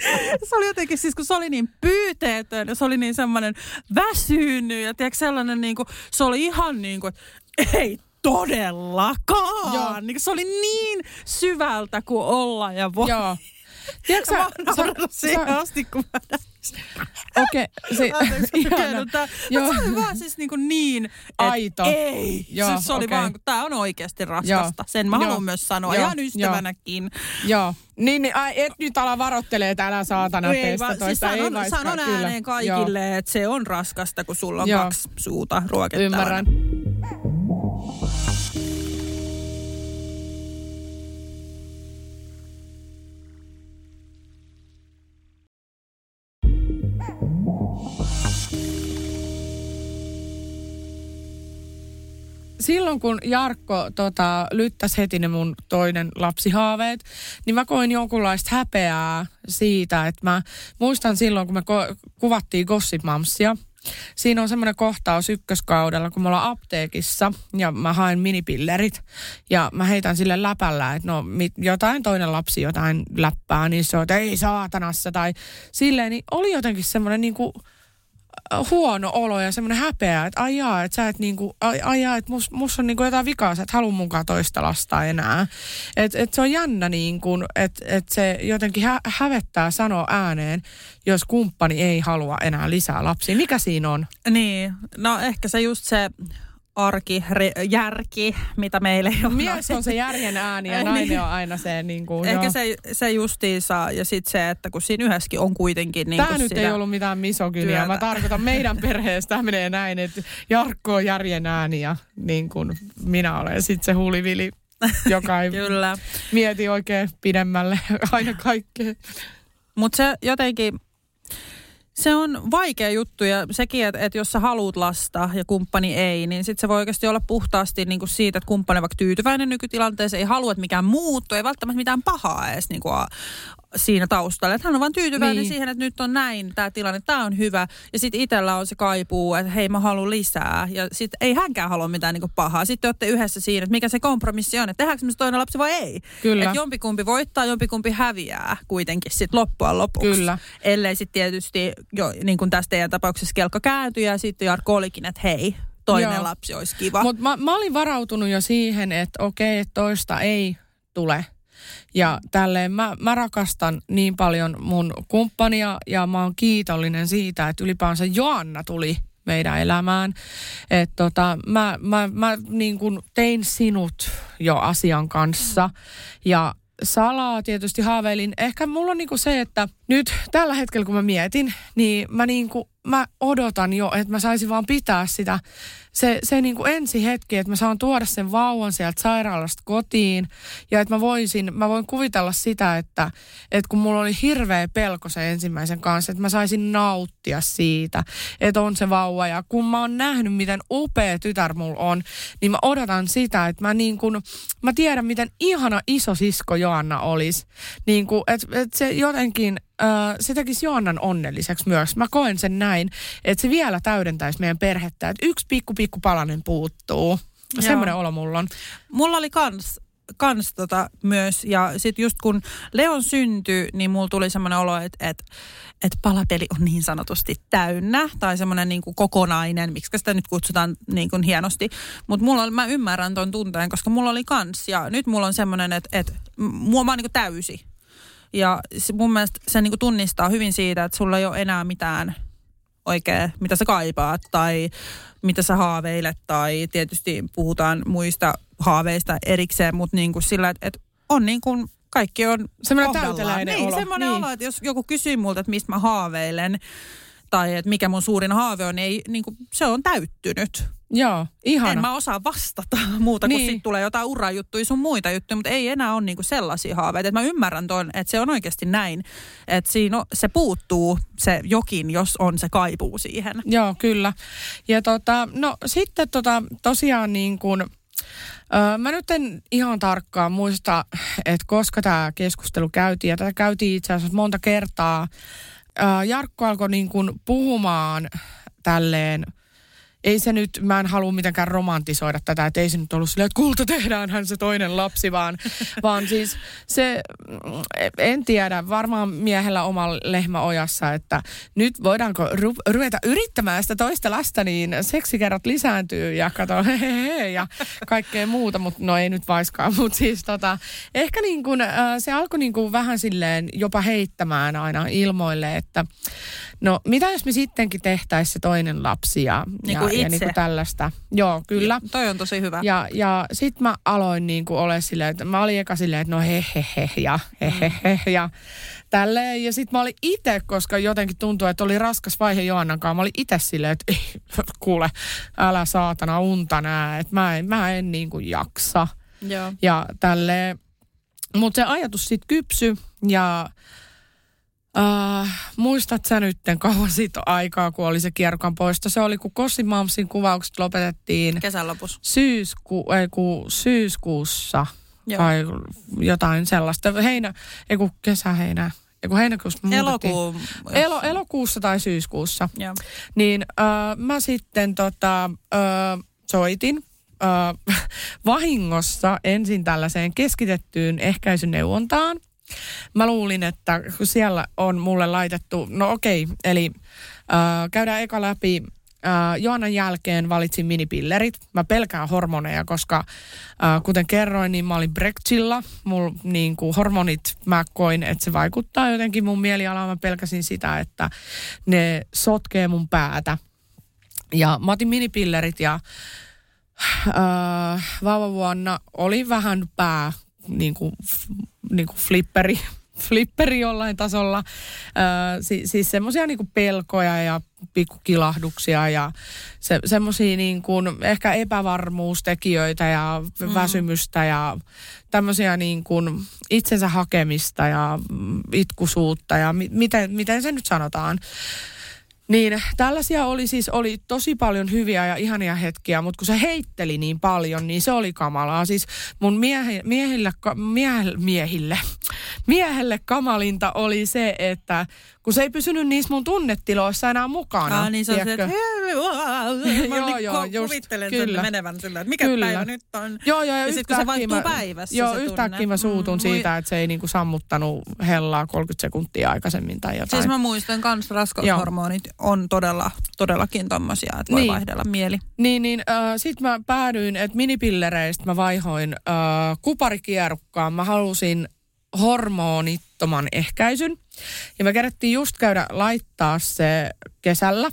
*laughs* se oli jotenkin siis, kun se oli niin pyyteetön ja se oli niin semmoinen väsynyt ja tiedätkö, sellainen niin kuin, se oli ihan niin kuin, ei todellakaan. Joo. Niin se oli niin syvältä kuin olla ja voi. Joo. Tiedätkö *laughs* mä sä, sä, asti, kun mä *laughs* Okei, se, ihana. *laughs* se oli vaan siis niin, kuin niin Aito. ei. Joo, siis se oli okay. vaan, tämä on oikeasti raskasta. Joo. Sen mä Joo. haluan myös sanoa, Joo. ihan ystävänäkin. Joo. Niin, niin ai, et nyt ala varottelee, että älä saatana no teistä va- toista. Siis sanon, ei sanon ääneen kaikille, Joo. että se on raskasta, kun sulla on Joo. kaksi suuta ruokittavana. Ymmärrän. Silloin kun Jarkko tota, lyttäsi heti ne mun toinen lapsihaaveet, niin mä koin jonkunlaista häpeää siitä, että mä muistan silloin, kun me ko- kuvattiin Gossip Mamsia, Siinä on semmoinen kohtaus ykköskaudella, kun me ollaan apteekissa ja mä haen minipillerit ja mä heitän sille läpällä, että no mit, jotain toinen lapsi jotain läppää, niin se on, että ei saatanassa tai silleen, niin oli jotenkin semmoinen niin kuin huono olo ja semmoinen häpeä, että ai jaa, että sä et niinku, ai, ai jaa, että mus, mus on niinku jotain vikaa, sä et halua munkaan toista lasta enää. Että et se on jännä niinku, että et se jotenkin hä, hävettää sanoa ääneen, jos kumppani ei halua enää lisää lapsia. Mikä siinä on? Niin, no ehkä se just se arki, re, järki, mitä meillä ei ole. Mies on se järjen ääni ja nainen on aina se niin kuin, Ehkä joo. se, se justiinsa ja sitten se, että kun siinä yhdessäkin on kuitenkin niin Tämä nyt ei ollut mitään misogyniaa. työtä. Mä tarkoitan meidän perheestä tämä menee näin, että Jarkko on järjen ääni ja niin kuin minä olen sitten se huulivili, *laughs* joka ei Kyllä. mieti oikein pidemmälle aina kaikkea. Mutta se jotenkin, se on vaikea juttu ja sekin, että, että jos sä haluat lasta ja kumppani ei, niin sitten se voi oikeasti olla puhtaasti niin kuin siitä, että kumppani on vaikka tyytyväinen nykytilanteeseen, ei halua, että mikään muuttuu, ei välttämättä mitään pahaa edes niin kuin siinä taustalla. Että hän on vaan tyytyväinen Niin. siihen, että nyt on näin tämä tilanne, tämä on hyvä. Ja sitten itsellä on se kaipuu, että hei mä haluan lisää. Ja sitten ei hänkään halua mitään niin kuin pahaa. Sitten te olette yhdessä siinä, että mikä se kompromissi on, että tehdäänkö me toinen lapsi vai ei. Kyllä. Että jompikumpi voittaa, jompikumpi häviää kuitenkin sitten loppujen lopuksi. Kyllä. Ellei sitten tietysti, jo, niin kuin tässä teidän tapauksessa kelkka kääntyi ja sitten Jarkko olikin, että hei, toinen Joo. lapsi olisi kiva. Mutta mä, mä olin varautunut jo siihen, että okei, toista ei tule. Ja tälleen mä, mä rakastan niin paljon mun kumppania ja mä oon kiitollinen siitä, että ylipäänsä Joanna tuli meidän elämään. Että tota, mä, mä, mä niin kuin tein sinut jo asian kanssa ja salaa tietysti haaveilin. Ehkä mulla on niinku se, että nyt tällä hetkellä kun mä mietin, niin mä, niinku, mä odotan jo, että mä saisin vaan pitää sitä se, se niinku ensi hetki, että mä saan tuoda sen vauvan sieltä sairaalasta kotiin ja että mä voisin, mä voin kuvitella sitä, että, että kun mulla oli hirveä pelko sen ensimmäisen kanssa, että mä saisin nauttia siitä, että on se vauva ja kun mä oon nähnyt, miten upea tytär mulla on, niin mä odotan sitä, että mä niin kuin, mä tiedän, miten ihana iso sisko Joanna olisi. Niin kuin, että, että se jotenkin, se tekisi Joannan onnelliseksi myös. Mä koen sen näin, että se vielä täydentäisi meidän perhettä, että yksi pikku pikku palanen puuttuu. Semmoinen olo mulla on. Mulla oli kans, kans tota myös, ja sitten just kun Leon syntyi, niin mulla tuli semmoinen olo, että et, et palapeli on niin sanotusti täynnä, tai semmoinen niin kuin kokonainen, miksi sitä nyt kutsutaan niin kuin hienosti. Mutta mulla oli, mä ymmärrän ton tunteen, koska mulla oli kans, ja nyt mulla on semmoinen, että et, mua mä oon niin kuin täysi. Ja se, mun mielestä se niin kuin tunnistaa hyvin siitä, että sulla ei ole enää mitään oikein, mitä sä kaipaat tai mitä sä haaveilet tai tietysti puhutaan muista haaveista erikseen, mutta niin kuin sillä, että, että on niin kuin kaikki on Semmoinen täyteläinen niin, olo. semmoinen Niin. olo, että jos joku kysyy multa, että mistä mä haaveilen tai että mikä mun suurin haave on, niin, ei, niin kuin, se on täyttynyt. Joo, ihana. En mä osaa vastata *laughs* muuta, kun Niin. sitten tulee jotain urajuttuja sun muita juttuja, mutta ei enää ole niinku sellaisia haaveita. Et mä ymmärrän ton, että se on oikeasti näin, että siinä on, se puuttuu se jokin, jos on se kaipuu siihen. Joo, kyllä. Ja tota, no sitten tota, tosiaan niin kuin, öö, mä nyt en ihan tarkkaan muista, että koska tämä keskustelu käytiin, ja tätä käytiin itse asiassa monta kertaa. Öö, Jarkko alkoi niin kuin puhumaan tälleen, ei se nyt, mä en halua mitenkään romantisoida tätä, että ei se nyt ollut silleen, että kulta tehdäänhän se toinen lapsi, vaan, *laughs* vaan siis se, mm, en tiedä, varmaan miehellä oma lehmä ojassa, että nyt voidaanko ru- ruveta yrittämään sitä toista lasta, niin seksikerrat lisääntyy ja kato *laughs* hehehe ja kaikkea muuta, mutta no ei nyt vaiskaan, *laughs* mutta siis tota, ehkä niin kuin, äh, se alkoi niin kuin vähän silleen jopa heittämään aina ilmoille, että no mitä jos me sittenkin tehtäisiin se toinen lapsi ja, Niin ja, kuin ja niin itse. kuin tällaista. Joo, kyllä. Toi on tosi hyvä. Ja, ja sit mä aloin niin kuin ole silleen, että mä olin eka silleen, että no he he he ja he he he ja tälleen. Ja sit mä olin itse, koska jotenkin tuntui, että oli raskas vaihe Joannan kanssa. Mä olin itse silleen, että ei, *laughs* kuule, älä saatana unta nää, että mä en, mä en niin kuin jaksa. Joo. Ja tälleen. Mutta se ajatus sitten kypsy ja Uh, muistat sä nyt kauan siitä aikaa, kun oli se kierrokan poisto? Se oli, kun Kossi Mamsin kuvaukset lopetettiin Kesän lopussa. syysku, ei, kun syyskuussa Joo. tai jotain sellaista. Heinä, ei kun kesäheinä, ei kun heinäkuussa. Elokuun. Elo, elokuussa tai syyskuussa. Joo. Niin äh, mä sitten tota, äh, soitin äh, *laughs* vahingossa ensin tällaiseen keskitettyyn ehkäisyneuvontaan. Mä luulin, että kun siellä on mulle laitettu, no okei, eli äh, käydään eka läpi. Äh, Joannan jälkeen valitsin minipillerit. Mä pelkään hormoneja, koska äh, kuten kerroin, niin mä olin Brexilla. Mulla niin kuin hormonit, mä koin, että se vaikuttaa jotenkin mun mielialaan. Mä pelkäsin sitä, että ne sotkee mun päätä. Ja mä otin minipillerit ja öö, vauvavuonna oli vähän pää niin kuin, niin kuin flipperi, *laughs* flipperi jollain tasolla. Öö, si, siis semmoisia niin pelkoja ja pikkukilahduksia ja se, semmoisia niin kuin ehkä epävarmuustekijöitä ja mm. väsymystä ja tämmöisiä niin kuin itsensä hakemista ja itkusuutta ja mi, miten, miten se nyt sanotaan. Niin tällaisia oli siis, oli tosi paljon hyviä ja ihania hetkiä, mutta kun se heitteli niin paljon, niin se oli kamalaa. Siis mun miehe, miehille, miehille, miehille, miehelle kamalinta oli se, että kun se ei pysynyt niissä mun tunnetiloissa enää mukana. Ah, niin se on se, että mä joo, niin joo, just, kuvittelen kyllä. sen menevän sillä, että mikä kyllä. päivä nyt on. Joo, joo, ja, ja sitten kun se vaihtuu mä, päivässä Joo, yhtäkkiä mä suutun mm, siitä, että se ei niinku sammuttanut hellaa 30 sekuntia aikaisemmin tai jotain. Siis mä muistan kans raskaushormonit on todella, todellakin tommosia, että voi niin. vaihdella mieli. Niin, niin äh, sit mä päädyin, että minipillereistä mä vaihoin äh, kuparikierukkaan. Mä halusin hormonittoman ehkäisyn. Ja me kerättiin just käydä laittaa se kesällä.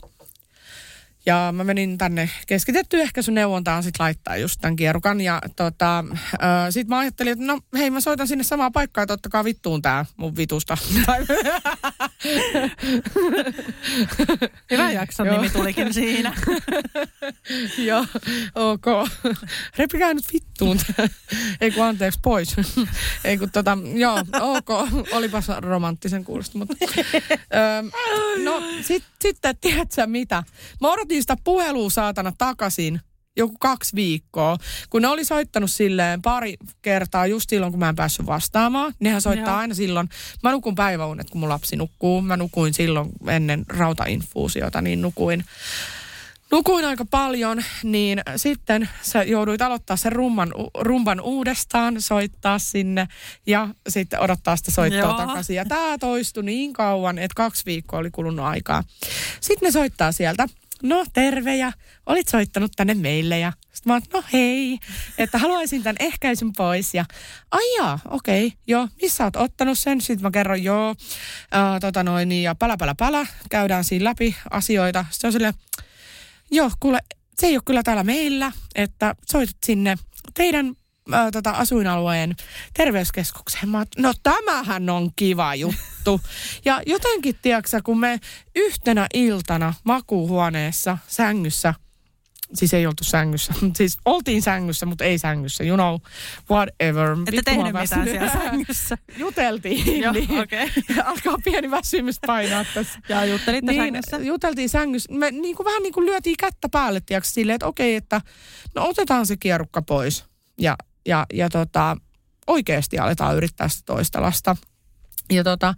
Ja mä menin tänne keskitetty ehkä sun neuvontaan sit laittaa just tämän kierukan. Ja tota, äh, sit mä ajattelin, että no hei mä soitan sinne samaa paikkaa, että ottakaa vittuun tää mun vitusta. *laughs* Hyvä jakson nimi tulikin siinä. *laughs* joo, ok. Repikää nyt vittuun. *laughs* Ei kun anteeksi pois. *laughs* Ei kun tota, joo, ok. Olipas romanttisen kuulosta. Mutta, öö, no sit, sitten tiedätkö mitä? Mä odotin sitä puhelua saatana takaisin joku kaksi viikkoa, kun ne oli soittanut silleen pari kertaa just silloin, kun mä en päässyt vastaamaan. Nehän soittaa Joo. aina silloin. Mä nukun päiväunet, kun mun lapsi nukkuu. Mä nukuin silloin ennen rautainfuusiota, niin nukuin nukuin aika paljon, niin sitten sä jouduit aloittaa sen rumban, rumban uudestaan, soittaa sinne ja sitten odottaa sitä soittoa Joo. takaisin. Ja tämä toistui niin kauan, että kaksi viikkoa oli kulunut aikaa. Sitten ne soittaa sieltä no terve ja olit soittanut tänne meille ja sitten mä oon, no hei, että haluaisin tämän ehkäisyn pois ja aijaa, okei, okay, joo, missä oot ottanut sen? Sitten mä kerron, joo, ää, tota noin, ja pala pala pala, käydään siinä läpi asioita. Sitten on silleen, joo, kuule, se ei ole kyllä täällä meillä, että soitat sinne teidän ää, tota, asuinalueen terveyskeskukseen. Mä no tämähän on kiva juttu. *laughs* ja jotenkin, tiedätkö, kun me yhtenä iltana makuuhuoneessa sängyssä siis ei oltu sängyssä. *laughs* Siis oltiin sängyssä, mutta ei sängyssä. You know, whatever. Ette tehnyt mitään siellä sängyssä. *laughs* Juteltiin. *laughs* Joo, niin. Okay. Alkaa pieni väsymys painaa tässä. Ja juttelitte niin, sängyssä? Juteltiin sängyssä. Me niin kuin, vähän niin kuin lyötiin kättä päälle, tiiäks, silleen, että okei, okay, että no otetaan se kierukka pois. Ja ja, ja tota, oikeasti aletaan yrittää sitä toista lasta. Ja tota,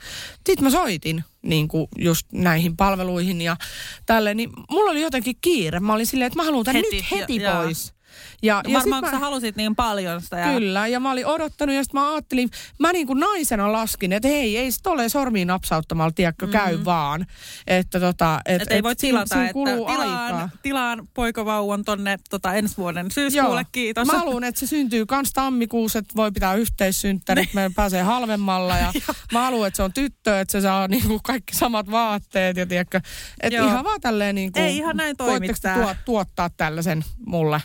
sitten mä soitin niin kuin just näihin palveluihin ja tälle, niin mulla oli jotenkin kiire. Mä olin silleen, että mä haluan tämän heti, nyt heti ja, pois. Ja. No ja varmaan, kun mä, sä halusit niin paljon sitä. Ja... Kyllä, ja mä olin odottanut, ja sitten mä ajattelin, mä niin kuin naisena laskin, että hei, ei sit ole sormiin napsauttamalla, tiedätkö, mm-hmm. käy vaan. Että tota, et, et, ei voi tilata, että tilaan, tilaan poikavauvan tonne tota, ensi vuoden syyskuulle, Joo. kiitos. Mä haluan, että se syntyy kans tammikuussa, että voi pitää yhteissynttärit, me pääsee halvemmalla, ja *laughs* mä haluan, että se on tyttö, että se saa niin kuin kaikki samat vaatteet, ja tiedätkö, että ihan vaan tälleen niin kuin, ei ihan näin toimittaa. tuottaa tällaisen mulle.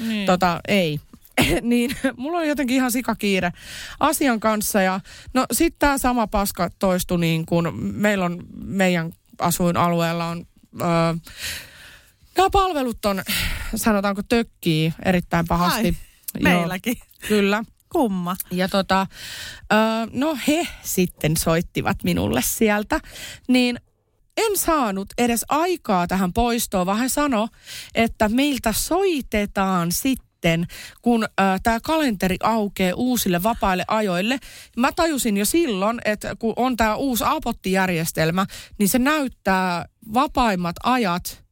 Niin. Tota, ei. *laughs* niin mulla oli jotenkin ihan sikakiire asian kanssa. Ja no sitten tämä sama paska toistui niin kuin meillä on meidän asuinalueella on... Öö, Nämä palvelut on, sanotaanko, tökkii erittäin pahasti. Ai, meilläkin. Joo, kyllä. Kumma. Ja tota, öö, no he sitten soittivat minulle sieltä, niin en saanut edes aikaa tähän poistoon, vaan hän sanoi, että meiltä soitetaan sitten, kun äh, tämä kalenteri aukeaa uusille vapaille ajoille. Mä tajusin jo silloin, että kun on tämä uusi apottijärjestelmä, niin se näyttää vapaimmat ajat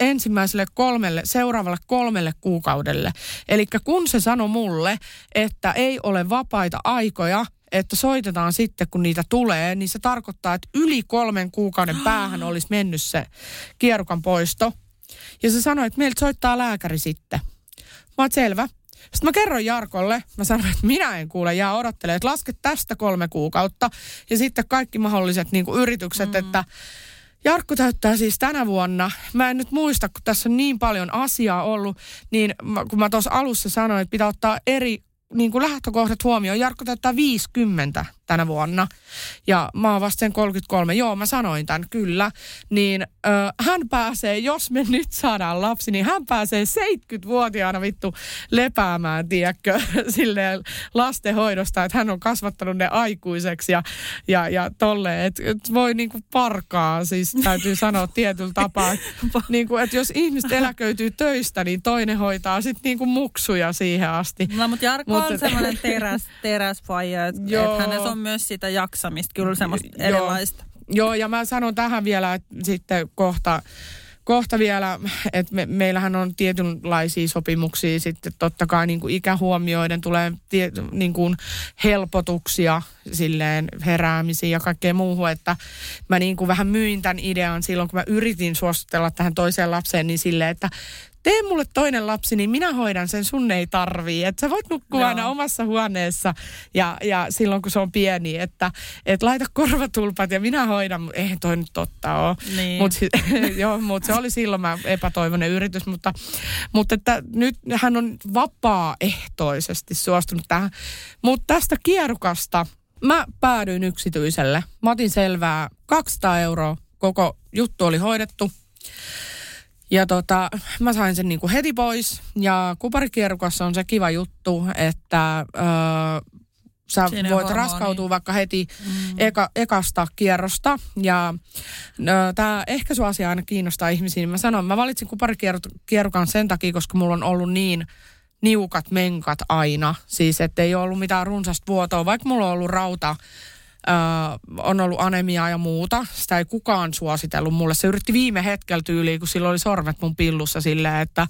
ensimmäiselle kolmelle, seuraavalle kolmelle kuukaudelle. Eli kun se sanoi mulle, että ei ole vapaita aikoja, että soitetaan sitten, kun niitä tulee, niin se tarkoittaa, että yli kolmen kuukauden *gasps* päähän olisi mennyt se kierukan poisto. Ja se sanoi, että meiltä soittaa lääkäri sitten. Mä oon selvä. Sitten mä kerroin Jarkolle, mä sanoin, että minä en kuule, jää odottele, että laske tästä kolme kuukautta. Ja sitten kaikki mahdolliset niin yritykset, mm. että Jarkko täyttää siis tänä vuonna. Mä en nyt muista, kun tässä on niin paljon asiaa ollut, niin kun mä tuossa alussa sanoin, että pitää ottaa eri niin kuin lähtökohdat huomioon. Jarkko täyttää 50 tänä vuonna ja mä oon vasta sen 33. Joo, mä sanoin tämän, kyllä. Niin ö, hän pääsee, jos me nyt saadaan lapsi, niin hän pääsee 70-vuotiaana vittu lepäämään, tiedätkö, *laughs* silleen lastenhoidosta, että hän on kasvattanut ne aikuiseksi ja, ja, ja tolleen, että et voi niinku parkaa, siis täytyy sanoa *laughs* tietyllä tapaa. niinku, että jos ihmiset eläköityy töistä, niin toinen hoitaa sitten niinku muksuja siihen asti. No, mutta Jarkko Mut, on semmoinen teräs, *laughs* teräsfaija, että et hänessä on myös sitä jaksamista kyllä semmoista joo. erilaista. Joo, ja mä sanon tähän vielä, että sitten kohta, kohta vielä, että me, meillähän on tietynlaisia sopimuksia sitten totta kai niin kuin ikähuomioiden tulee tie, niin kuin helpotuksia silleen heräämisiin ja kaikkeen muuhun, että mä niin kuin vähän myin tämän idean silloin, kun mä yritin suostutella tähän toiseen lapseen, niin silleen, että tee mulle toinen lapsi, niin minä hoidan sen, sun ei tarvii. Että sä voit nukkua Joo. aina omassa huoneessa ja, ja silloin kun se on pieni, että et laita korvatulpat ja minä hoidan, eihän toi nyt totta ole. Niin. Mutta *laughs* mut se oli silloin mä epätoivoinen yritys, mutta, mutta että nyt hän on vapaaehtoisesti suostunut tähän. Mutta tästä kierukasta mä päädyin yksityiselle. Mä otin selvää 200 euroa, koko juttu oli hoidettu. Ja tota, mä sain sen niinku heti pois. Ja kuparikierukassa on se kiva juttu, että öö, sä Siinä voit raskautua vaikka heti mm. eka, ekasta kierrosta. Ja öö, tämä ehkäisyasia aina kiinnostaa ihmisiä. Niin mä sanon, mä valitsin kuparikierukan sen takia, koska mulla on ollut niin niukat menkat aina. Siis ettei ole ollut mitään runsasta vuotoa, vaikka mulla on ollut rauta on ollut anemiaa ja muuta. Sitä ei kukaan suositellut mulle. Se yritti viime hetkellä tyyliin, kun silloin oli sormet mun pillussa silleen, että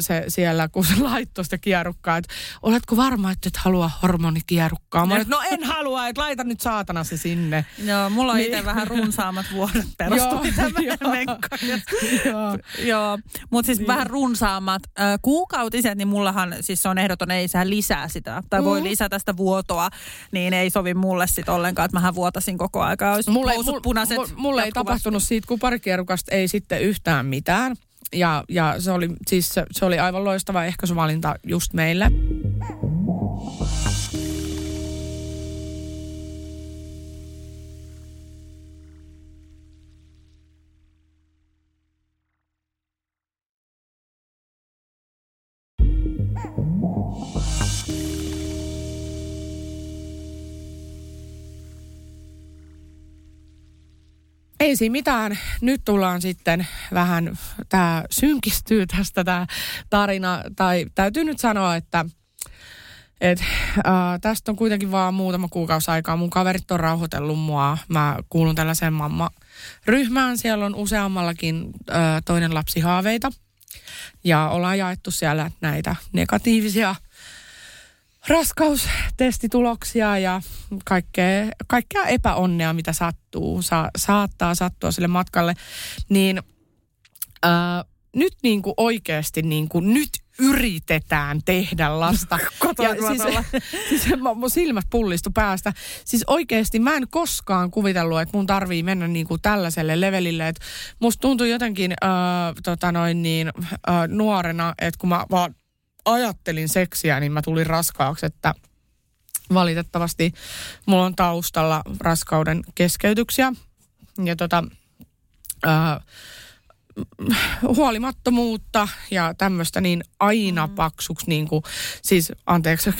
se siellä, kun se laittoi sitä kierrukkaa, että oletko varma, että et halua hormonikierrukkaa? Mä no. no en halua, että laita nyt saatana se sinne. Joo, mulla on niin. itse vähän runsaammat vuodet *laughs* perustui Joo, joo. mutta siis niin. vähän runsaammat kuukautiset, niin mullahan siis se on ehdoton, ei sehän lisää sitä, tai mm. voi lisätä sitä vuotoa, niin ei sovi mulle sitten ollenkaan, että mähän vuotasin koko aika. Olisi mulle, mul, punaiset mul, mulle ei tapahtunut siitä kuparikierukasta ei sitten yhtään mitään. Ja, ja se, oli, siis se, se oli aivan loistava ehkäisyvalinta just meille. Ei siinä mitään. Nyt tullaan sitten vähän, tämä synkistyy tästä tämä tarina. Tai täytyy nyt sanoa, että et, äh, tästä on kuitenkin vaan muutama kuukausi aikaa. Mun kaverit on rauhoitellut mua. Mä kuulun tällaiseen mamma-ryhmään. Siellä on useammallakin äh, toinen lapsi haaveita. Ja ollaan jaettu siellä näitä negatiivisia – raskaustestituloksia ja kaikkea, kaikkea epäonnea, mitä sattuu, sa, saattaa sattua sille matkalle, niin ää, nyt niin kuin oikeasti niin kuin nyt yritetään tehdä lasta. *laughs* ja siis, *laughs* siis mun silmät pullistu päästä. Siis oikeasti mä en koskaan kuvitellut, että mun tarvii mennä niin kuin tällaiselle levelille. Että musta tuntui jotenkin äh, tota noin niin, äh, nuorena, että kun mä vaan ajattelin seksiä, niin mä tulin raskaaksi, että valitettavasti mulla on taustalla raskauden keskeytyksiä. Ja tota, äh, huolimattomuutta ja tämmöistä niin aina mm. paksuksi, niin kuin, siis anteeksi,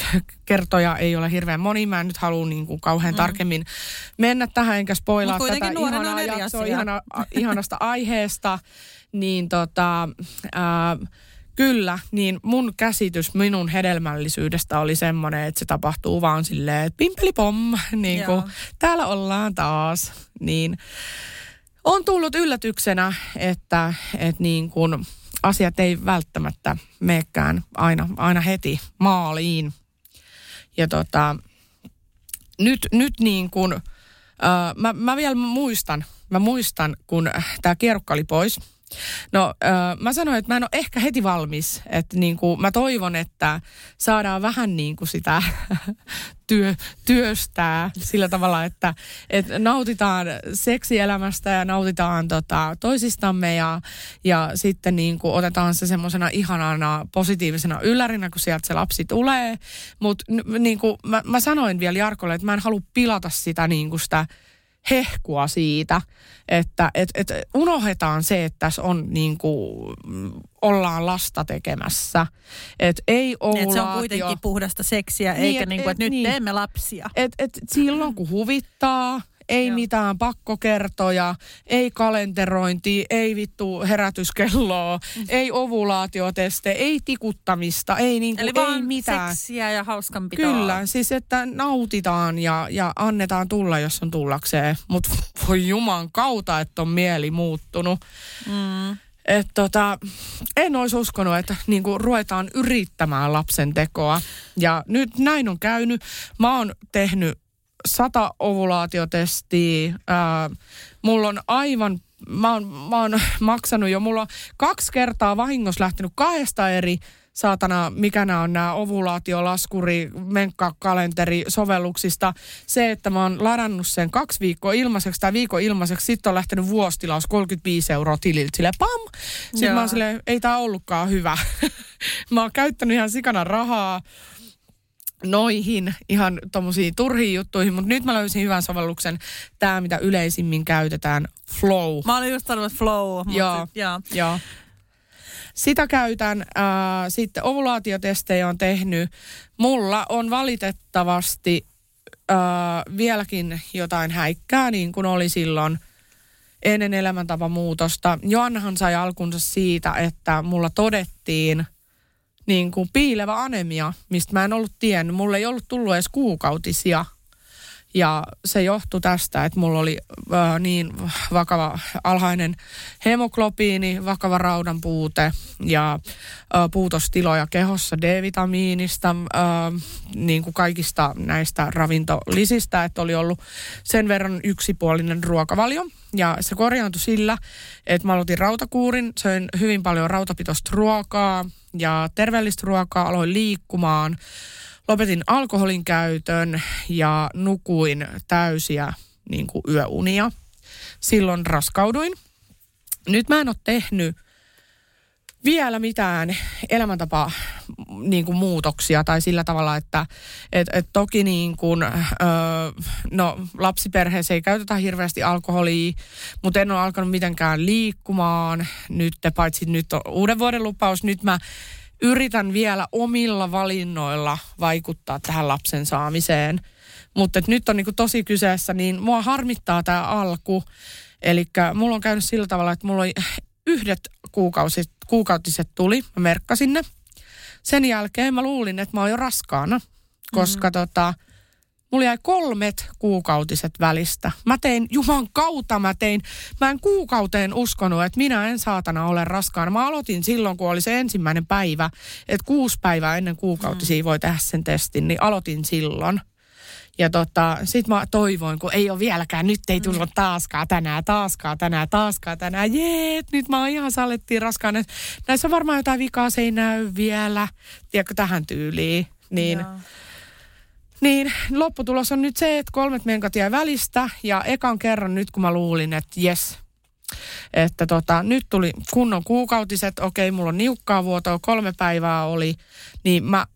kertoja ei ole hirveän moni, mä en nyt halua niin kuin kauhean mm. tarkemmin mennä tähän enkä spoilaa tätä ihanaa jaksoa ihana, ihanasta aiheesta, niin tota, äh, Kyllä, niin mun käsitys minun hedelmällisyydestä oli semmoinen, että se tapahtuu vaan silleen, että pimpelipom, *laughs* niin kuin täällä ollaan taas. Niin on tullut yllätyksenä, että, että niin kuin asiat ei välttämättä meekään aina, aina heti maaliin. Ja tota, nyt, nyt niin kuin, äh, mä, mä vielä muistan, mä muistan, kun tämä kierukka oli pois – No äh, mä sanoin, että mä en ole ehkä heti valmis. Että niin kuin, mä toivon, että saadaan vähän niin kuin sitä *laughs* työ, työstää sillä tavalla, että, että nautitaan seksielämästä ja nautitaan tota, toisistamme ja, ja sitten niin kuin otetaan se semmoisena ihanana positiivisena yllärinä, kun sieltä se lapsi tulee. Mutta niin kuin mä, mä sanoin vielä Jarkolle, että mä en halua pilata sitä niin kuin sitä hehkua siitä, että et, et unohdetaan se, että tässä on niin kuin, ollaan lasta tekemässä. Et ei ovulaatio. Et se on kuitenkin puhdasta seksiä, niin, eikä et, niin kuin, että et, nyt niin. teemme lapsia. Et, et silloin kun huvittaa, ei Joo. mitään pakkokertoja, ei kalenterointi, ei vittu herätyskelloa, mm. ei ovulaatioteste, ei tikuttamista, ei niinku, Eli ei mitään. seksiä ja hauskanpitoa. Kyllä, siis että nautitaan ja, ja annetaan tulla, jos on tullakseen. Mutta voi juman kautta, että on mieli muuttunut. Mm. Et tota, en olisi uskonut, että niinku ruvetaan yrittämään lapsen tekoa. Ja nyt näin on käynyt. Mä oon tehnyt sata ovulaatiotestiä. Ää, mulla on aivan, mä oon, mä oon *laughs* maksanut jo, mulla on kaksi kertaa vahingossa lähtenyt kahdesta eri saatana, mikä nämä on nämä ovulaatiolaskuri, menkkakalenteri sovelluksista. Se, että mä oon ladannut sen kaksi viikkoa ilmaiseksi tai viikon ilmaiseksi, sitten on lähtenyt vuostilaus 35 euroa tililtä, sille pam. Sitten Joo. mä oon silleen, ei tää ollutkaan hyvä. *laughs* mä oon käyttänyt ihan sikana rahaa noihin ihan tommosiin turhiin juttuihin, mutta nyt mä löysin hyvän sovelluksen, tämä mitä yleisimmin käytetään, Flow. Mä olin just sanonut Flow. Joo, sit, joo. joo. Sitä käytän. Äh, sitten ovulaatiotestejä on tehnyt. Mulla on valitettavasti äh, vieläkin jotain häikkää, niin kuin oli silloin ennen elämäntapamuutosta. Joannahan sai alkunsa siitä, että mulla todettiin – niin kuin piilevä anemia, mistä mä en ollut tiennyt. Mulle ei ollut tullut edes kuukautisia. Ja se johtui tästä, että mulla oli äh, niin vakava alhainen hemoglobiini, vakava raudan puute ja äh, puutostiloja kehossa D-vitamiinista, äh, niin kuin kaikista näistä ravintolisistä, että oli ollut sen verran yksipuolinen ruokavalio. Ja se korjaantui sillä, että mä aloitin rautakuurin, söin hyvin paljon rautapitoista ruokaa, ja terveellistä ruokaa, aloin liikkumaan, lopetin alkoholin käytön ja nukuin täysiä niin kuin yöunia. Silloin raskauduin. Nyt mä en ole tehnyt vielä mitään elämäntapa niin kuin muutoksia tai sillä tavalla, että et, et toki niin kuin, ö, no, lapsiperheessä ei käytetä hirveästi alkoholia, mutta en ole alkanut mitenkään liikkumaan nyt, paitsi nyt on uuden vuoden lupaus. Nyt mä yritän vielä omilla valinnoilla vaikuttaa tähän lapsen saamiseen. Mutta nyt on niin kuin tosi kyseessä, niin mua harmittaa tämä alku. Eli mulla on käynyt sillä tavalla, että mulla oli yhdet kuukausit, kuukautiset tuli, mä merkkasin ne. Sen jälkeen mä luulin, että mä oon jo raskaana, koska mm. tota, mulla jäi kolmet kuukautiset välistä. Mä tein, juman kautta mä tein, mä en kuukauteen uskonut, että minä en saatana ole raskaana. Mä aloitin silloin, kun oli se ensimmäinen päivä, että kuusi päivää ennen kuukautisia mm. voi tehdä sen testin, niin aloitin silloin. Ja tota, sit mä toivoin, kun ei ole vieläkään, nyt ei tullut mm. taaskaan tänään, taaskaan tänään, taaskaan tänään. Jeet, nyt mä oon ihan sallettiin raskaan. Näissä on varmaan jotain vikaa, se ei näy vielä. Tiedätkö, tähän tyyliin. Niin, Joo. Niin lopputulos on nyt se, että kolmet menkat jäi välistä. Ja ekan kerran nyt, kun mä luulin, että jes, että tota, nyt tuli kunnon kuukautiset, okei, mulla on niukkaa vuotoa, kolme päivää oli, niin mä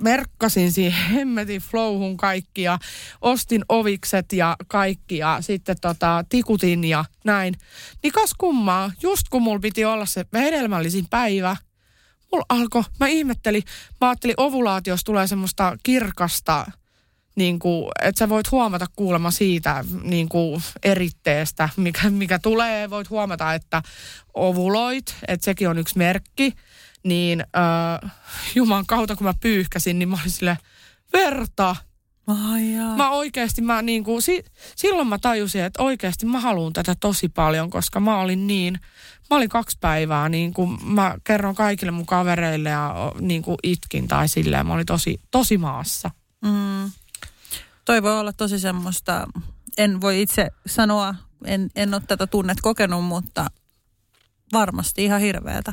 merkkasin siihen *laughs* hemmetin flowhun kaikki ja ostin ovikset ja kaikki ja sitten tota, tikutin ja näin. Niin kas kummaa, just kun mulla piti olla se hedelmällisin päivä, mulla alkoi, mä ihmettelin, mä ajattelin ovulaatiosta tulee semmoista kirkasta, niin kuin, että sä voit huomata kuulemma siitä niin kuin eritteestä, mikä, mikä tulee. Voit huomata, että ovuloit, että sekin on yksi merkki niin äh, Juman kautta kun mä pyyhkäsin, niin mä olin sille verta. Oh, mä oikeasti, mä niin kuin, si, silloin mä tajusin, että oikeasti mä haluan tätä tosi paljon, koska mä olin niin, mä olin kaksi päivää, niin kuin mä kerron kaikille mun kavereille ja niin kuin itkin tai silleen, mä olin tosi, tosi maassa. Mm. Toi voi olla tosi semmoista, en voi itse sanoa, en, en ole tätä tunnet kokenut, mutta varmasti ihan hirveetä.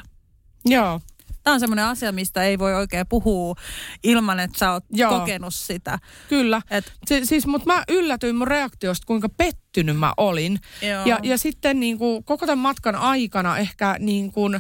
Joo. Tämä on semmoinen asia, mistä ei voi oikein puhua ilman, että sä oot Joo. kokenut sitä. Kyllä. Et, Si- siis, mutta mä yllätyin mun reaktiosta, kuinka pettynyt mä olin. Joo. Ja, ja sitten niin kuin, koko tämän matkan aikana ehkä niin kuin,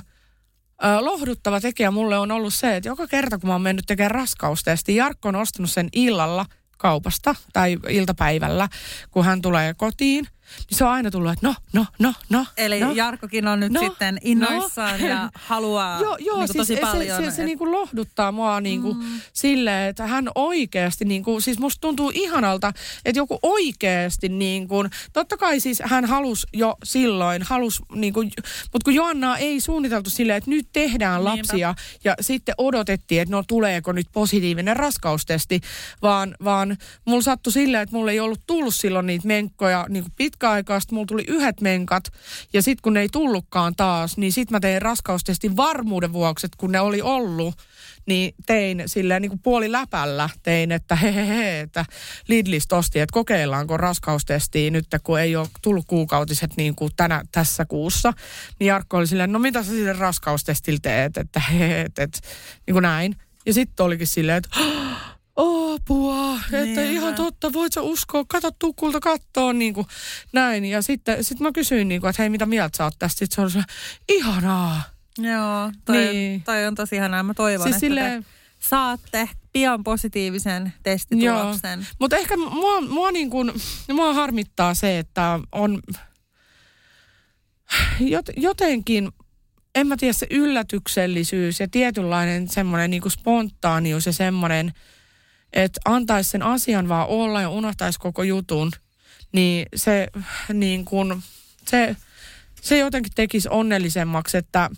lohduttava tekijä mulle on ollut se, että joka kerta kun mä oon mennyt tekemään raskaustesti, Jarkko on ostanut sen illalla kaupasta tai iltapäivällä, kun hän tulee kotiin. Niin se on aina tullut, että no, no, no, no. Eli no. Jarkkokin on nyt No, sitten innoissaan no. ja haluaa *laughs* Joo, joo niin siis tosi se, paljon. se, se et- niin kuin lohduttaa mua niin kuin mm. silleen, että hän oikeasti, niin kuin, siis musta tuntuu ihanalta, että joku oikeasti, niin kuin, totta kai siis hän halusi jo silloin, halus, niin kuin, mutta kun Joannaa ei suunniteltu silleen, että nyt tehdään Niinpä. lapsia ja sitten odotettiin, että no tuleeko nyt positiivinen raskaustesti, vaan, vaan mulla sattui silleen, että mulla ei ollut tullut silloin niitä menkkoja niin kuin pitkäaikaista, mulla tuli yhdet menkat ja sitten kun ne ei tullutkaan taas, niin sitten mä tein raskaustestin varmuuden vuoksi, että kun ne oli ollut, niin tein silleen niin kuin puoli läpällä tein, että he, he, he että Lidlistä osti, että kokeillaanko raskaustestiä nyt, kun ei ole tullut kuukautiset niin kuin tänä, tässä kuussa. Niin Jarkko oli silleen, no mitä sä sille raskaustestillä teet, että he, he, että, että niin kuin näin. Ja sitten olikin silleen, että apua, että Niinpä. ihan totta, voit sä uskoa, kato tukulta kattoo, niin kuin näin. Ja sitten sit mä kysyin, niin kuin, että hei, mitä mieltä sä oot tästä? Sitten se on se, ihanaa. Joo, toi, Niin. toi on tosi ihanaa. Mä toivon, Siis että silleen- te saatte pian positiivisen testituloksen. Mutta ehkä mua, mua, niin kuin, mua harmittaa se, että on jot, jotenkin, en mä tiedä, se yllätyksellisyys ja tietynlainen semmoinen niin spontaanius ja semmoinen, että antaisi sen asian vaan olla ja unohtaisi koko jutun, niin se niin kuin, se, se jotenkin tekisi onnellisemmaksi, että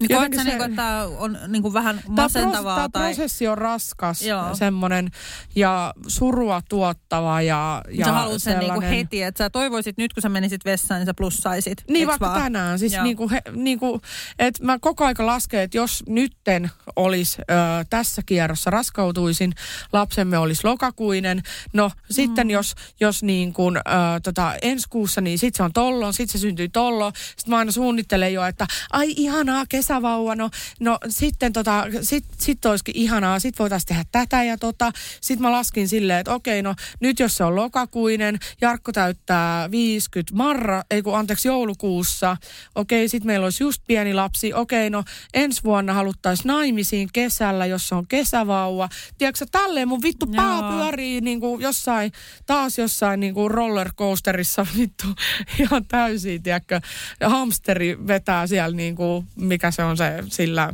Niin koet jotenkin sä, se- niinku, että tämä on niinku vähän Tämä masentavaa? tai... prosessi on raskas, Joo. semmoinen ja surua tuottava ja, ja sä haluat sen niinku sellainen- heti, että sä toivoisit nyt, kun sä menisit vessaan, niin sä plussaisit. Niin vaikka vaan? tänään. Siis Joo. niinku, he, niinku, että mä koko aika lasken, että jos nytten olisi ö, tässä kierrossa raskautuisin, lapsemme olisi lokakuinen. No Mm. sitten jos, jos niin kuin, ö, tota, ensi kuussa, niin sitten se on tollon, sitten se syntyy tollon. Sitten mä aina suunnittelen jo, että ai ihanaa kesävauva, no, no sitten tota, sit, sit olisikin ihanaa, sit voitaisiin tehdä tätä ja tota. Sitten mä laskin silleen, että okei, no nyt jos se on lokakuinen, Jarkko täyttää 50 marra, ei kun anteeksi joulukuussa. Okei, sitten meillä olisi just pieni lapsi. Okei, no ensi vuonna haluttaisiin naimisiin kesällä, jos se on kesävauva. Tiedätkö tälleen mun vittu pää Joo. pyörii niin kuin jossain, taas jossain niin kuin rollercoasterissa vittu *laughs* ihan täysin, tiedätkö. Ja hamsteri vetää siellä niin kuin, mikä se on se sillä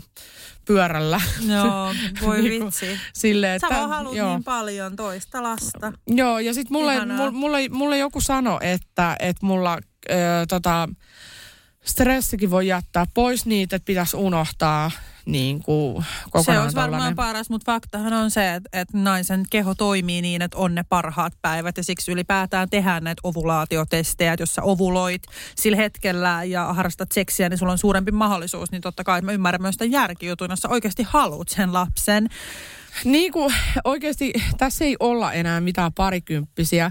pyörällä. Joo, *laughs* voi Niinku, vitsi. Silleen, Sä että, vaan haluat joo. niin paljon toista lasta. Joo, ja sitten mulle, mulle, mulle, mulle joku sanoi, että, että mulla ö, tota, stressikin voi jättää pois niitä, että pitäisi unohtaa niin kuin kokonaan Se olisi varmaan tollanen. paras, mutta faktahan on se, että, että naisen keho toimii niin, että on ne parhaat päivät ja siksi ylipäätään tehdään näitä ovulaatiotestejä, että jos sä ovuloit sillä hetkellä ja harrastat seksiä, niin sulla on suurempi mahdollisuus, niin totta kai mä ymmärrän myös sitä järkijutuina, jos sä oikeasti haluat sen lapsen. Niin kuin oikeasti tässä ei olla enää mitään parikymppisiä.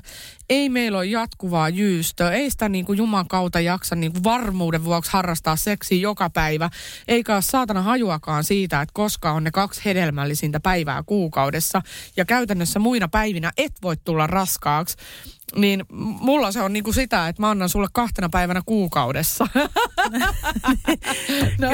Ei meillä ole jatkuvaa jyystöä. Ei sitä niin kuin Juman kautta jaksa niin kuin varmuuden vuoksi harrastaa seksiä joka päivä. Eikä ole saatana hajuakaan siitä, että koska on ne kaksi hedelmällisintä päivää kuukaudessa. Ja käytännössä muina päivinä et voi tulla raskaaksi. Niin mulla se on niin kuin sitä, että mä annan sulle kahtena päivänä kuukaudessa. *laughs* *laughs* no,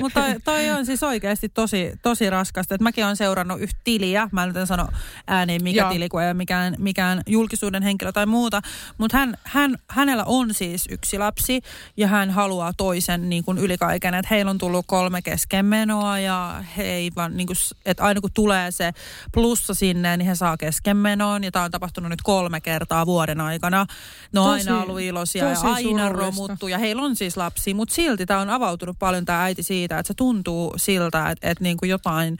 Mutta toi, toi on siis oikeasti tosi, tosi raskasta. Et mäkin olen seurannut yhtä tiliä. Mä nyt en sano ääneen mikä Joo. tili, kun ei ole mikään, mikään julkisuuden henkilö tai muuta. Mutta hän, hän, hänellä on siis yksi lapsi ja hän haluaa toisen niin kuin ylikaikena. Että heillä on tullut kolme keskenmenoa ja he ei vaan, niin kuin, että aina kun tulee se plussa sinne, niin he saa keskenmenoon. Ja tämä on tapahtunut nyt kolme kertaa vuoden aikana. Ne on Tosi- aina ollut iloisia ja aina romuttu ja heillä on siis lapsia, mutta silti tämä on avautunut paljon tämä äiti siitä, että se tuntuu siltä, että, että niin kuin jotain,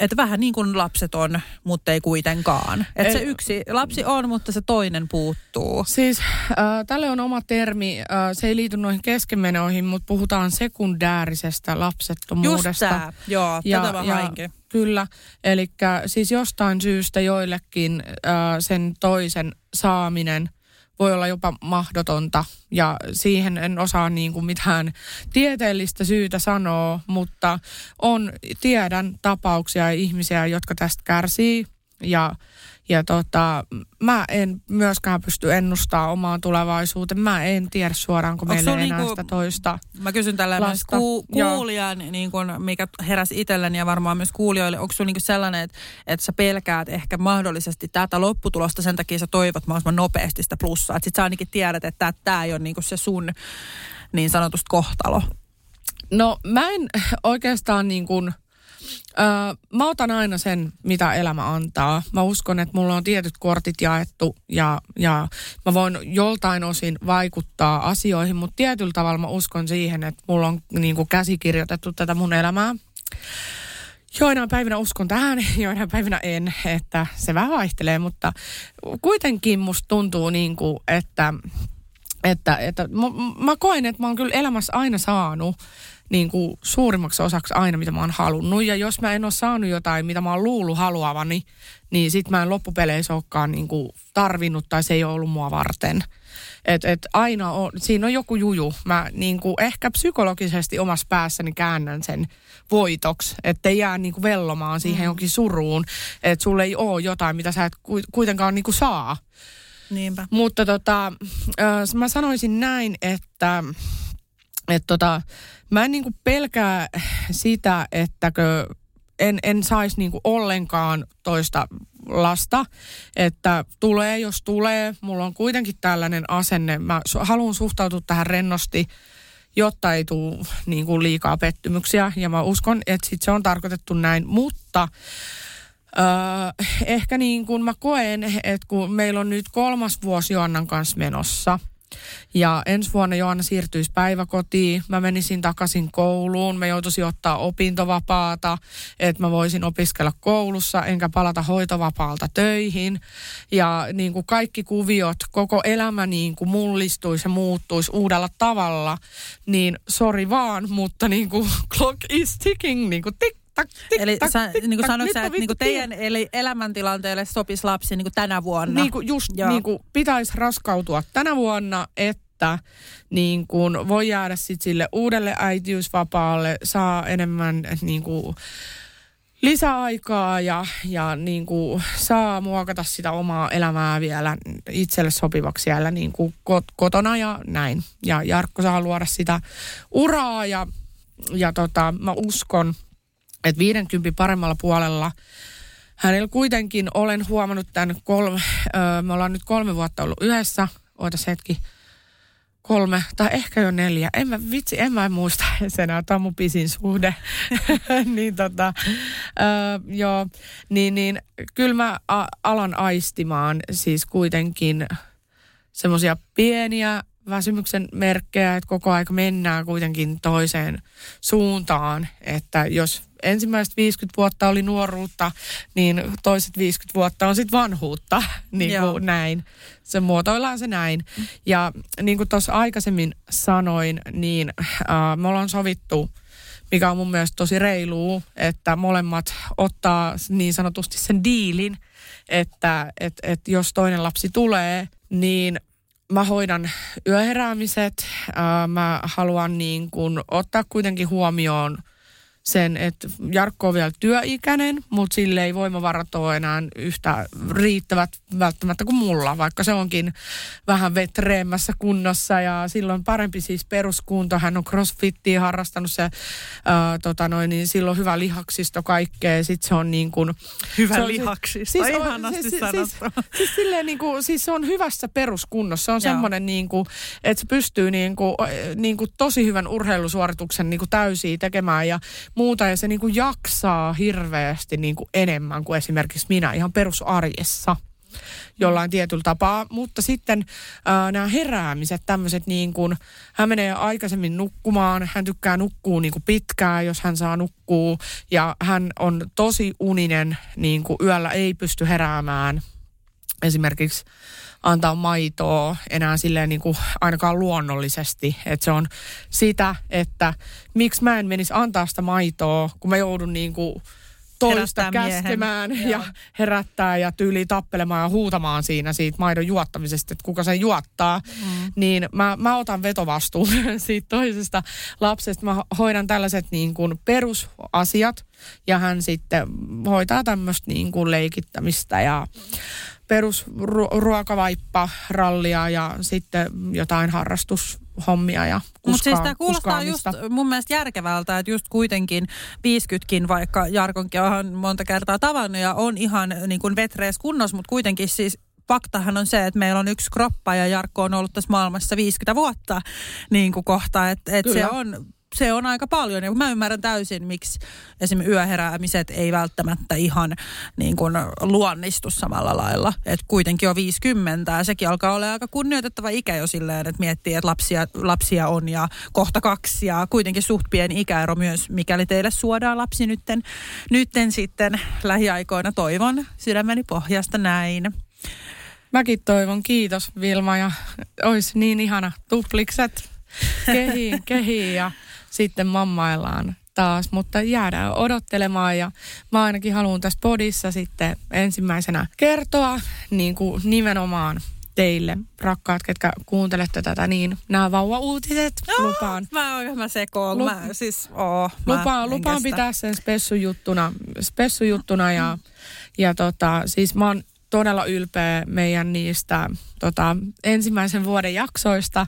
että vähän niin kuin lapset on, mutta ei kuitenkaan. Että se yksi lapsi on, mutta se toinen puuttuu. Siis äh, tälle on oma termi, äh, se ei liity noihin keskenmenoihin, mutta puhutaan sekundäärisestä Just lapsettomuudesta. tämä, joo, Ja- tätä mä ja-. Kyllä, eli siis jostain syystä joillekin äh, sen toisen saaminen voi olla jopa mahdotonta. Ja siihen en osaa niin kuin mitään tieteellistä syytä sanoa, mutta on, tiedän tapauksia ja ihmisiä, jotka tästä kärsii. Ja ja tota, mä en myöskään pysty ennustamaan omaan tulevaisuuteen. Mä en tiedä suoraan, kun meillä ei enää niinku, sitä toista Mä kysyn tällä myös ku, kuulijan, niin kun, mikä heräsi itselleni ja varmaan myös kuulijoille. Onko sulla niin sellainen, että, että sä pelkäät ehkä mahdollisesti tätä lopputulosta, sen takia sä toivot mahdollisimman nopeasti sitä plussaa. Että sit sä ainakin tiedät, että tämä ei ole niin se sun niin sanotusti kohtalo. No mä en oikeastaan niin kuin – Öö, mä otan aina sen, mitä elämä antaa. Mä uskon, että mulla on tietyt kortit jaettu ja, ja mä voin joltain osin vaikuttaa asioihin, mutta tietyllä tavalla mä uskon siihen, että mulla on niin kuin käsikirjoitettu tätä mun elämää. Joinain päivinä uskon tähän, *laughs* joinain päivinä en, että se vähän vaihtelee, mutta kuitenkin musta tuntuu niin kuin, että, että, että mä, mä koen, että mä oon kyllä elämässä aina saanut niin kuin suurimmaksi osaksi aina, mitä mä oon halunnut. Ja jos mä en ole saanut jotain, mitä mä oon luullut haluavani, niin sit mä en loppupeleissä olekaan niin kuin tarvinnut tai se ei ole ollut mua varten. Et, et aina on, siinä on joku juju. Mä niin kuin ehkä psykologisesti omassa päässäni käännän sen voitoksi, että jää niin kuin vellomaan siihen mm. jonkin suruun, että sulle ei ole jotain, mitä sä et kuitenkaan niin kuin saa. Niinpä. Mutta tota, äh, mä sanoisin näin, että et tota, mä en niinku pelkää sitä, ettäkö en, en saisi niinku ollenkaan toista lasta, että tulee jos tulee. Mulla on kuitenkin tällainen asenne. Mä haluan suhtautua tähän rennosti, jotta ei tule niinku liikaa pettymyksiä. Ja mä uskon, että sit se on tarkoitettu näin. Mutta Öö, ehkä niin kuin mä koen, että kun meillä on nyt kolmas vuosi Joannan kanssa menossa – ja ensi vuonna Joanna siirtyisi päiväkotiin. Mä menisin takaisin kouluun. Mä joutuisin ottaa opintovapaata, että mä voisin opiskella koulussa, enkä palata hoitovapaalta töihin. Ja niin kuin kaikki kuviot, koko elämä niin kuin mullistuisi ja muuttuisi uudella tavalla. Niin sori vaan, mutta niin kuin *laughs* clock is ticking, niin kuin tik, tak, tik, eli tak, sä, tik, niin kuin sanoitko sä, että niin kuin teidän eli elämäntilanteelle sopisi lapsi niin kuin tänä vuonna? Niin kuin just Joo. niin kuin pitäisi raskautua tänä vuonna, että niin kuin voi jäädä sit sille uudelle äitiysvapaalle, saa enemmän niin kuin lisäaikaa ja, ja niin kuin saa muokata sitä omaa elämää vielä itselle sopivaksi siellä niin kuin kotona ja näin. Ja Jarkko saa luoda sitä uraa ja, ja tota, mä uskon, että 50 paremmalla puolella. Hänellä kuitenkin olen huomannut tämän kolme, öö, me ollaan nyt kolme vuotta ollut yhdessä, ootas hetki, kolme tai ehkä jo neljä. En mä, vitsi, en mä muista *laughs* sen, tämä on mun pisin suhde. *laughs* niin tota, öö, joo, niin, niin kyllä mä a- alan aistimaan siis kuitenkin semmoisia pieniä väsymyksen merkkejä, että koko aika mennään kuitenkin toiseen suuntaan, että jos ensimmäiset 50 vuotta oli nuoruutta, niin toiset 50 vuotta on sitten vanhuutta, *laughs* niin kuin näin. Se muotoillaan se näin. Ja niin kuin tuossa aikaisemmin sanoin, niin äh, me ollaan sovittu, mikä on mun mielestä tosi reiluu, että molemmat ottaa niin sanotusti sen diilin, että et, et jos toinen lapsi tulee, niin mä hoidan yöheräämiset. Äh, mä haluan niin kuin ottaa kuitenkin huomioon – sen, että Jarkko on vielä työikäinen, mutta sille ei voimavarat ole enää yhtä riittävät välttämättä kuin mulla, vaikka se onkin vähän vetreemmässä kunnossa ja silloin parempi siis peruskunto. Hän on crossfittiä harrastanut se, ää, tota noin, niin silloin hyvä lihaksisto kaikkea. Sitten se on niin kuin... Hyvä se on, lihaksisto, siis, ihanasti siis, sanottu. Siis, siis, silleen niin kuin, siis se on hyvässä peruskunnossa. Se on semmoinen niin kuin, että se pystyy niin kuin, niin kuin tosi hyvän urheilusuorituksen niin kuin täysiä tekemään ja muuta ja se niin kuin jaksaa hirveästi niin kuin enemmän kuin esimerkiksi minä ihan perusarjessa jollain tietyllä tapaa. Mutta sitten ää, nämä heräämiset, tämmöiset niin kuin, hän menee aikaisemmin nukkumaan, hän tykkää nukkuu niin kuin pitkään, jos hän saa nukkuu. Ja hän on tosi uninen, niin kuin yöllä ei pysty heräämään. Esimerkiksi antaa maitoa enää silleen niin kuin ainakaan luonnollisesti. Että se on sitä, että miksi mä en menisi antaa sitä maitoa, kun mä joudun niin kuin toista Herättää miehen. käskemään Joo. ja herättää ja tyyli tappelemaan ja huutamaan siinä siitä maidon juottamisesta, että kuka sen juottaa. Mm. Niin mä, mä otan vetovastuun *laughs* siitä toisesta lapsesta. Mä hoidan tällaiset niin kuin perusasiat ja hän sitten hoitaa tämmöistä niin kuin leikittämistä ja perusruokavaippa, rallia ja sitten jotain harrastushommia ja kuskaa, Mutta siis tämä kuulostaa just mun mielestä järkevältä, että just kuitenkin 50kin, vaikka Jarkonkin on monta kertaa tavannut ja on ihan niin kuin vetreessä kunnossa, mutta kuitenkin siis faktahan on se, että meillä on yksi kroppa ja Jarkko on ollut tässä maailmassa 50 vuotta niin kuin kohta, että et se on se on aika paljon. Ja mä ymmärrän täysin, miksi esimerkiksi yöheräämiset ei välttämättä ihan niin kuin luonnistu samalla lailla. Että kuitenkin on 50 ja sekin alkaa olla aika kunnioitettava ikä jo silleen, että miettii, että lapsia, lapsia on ja kohta kaksi ja kuitenkin suht pieni ikäero myös, mikäli teille suodaan lapsi nytten, nytten sitten lähiaikoina toivon sydämeni pohjasta näin. Mäkin toivon, kiitos Vilma ja olisi niin ihana tuplikset kehiin, kehiin ja sitten mammaillaan taas, mutta jäädään odottelemaan ja mä ainakin haluan tässä podissa sitten ensimmäisenä kertoa niin kuin nimenomaan teille, rakkaat, ketkä kuuntelette tätä, niin nämä vauva-uutiset lupaan. Mä oon mä sekoon. Lu- mä, siis, oo, mä Lupaan, lupaan pitää sen spessujuttuna, spessujuttuna ja, ja tota, siis mä oon todella ylpeä meidän niistä tota, ensimmäisen vuoden jaksoista.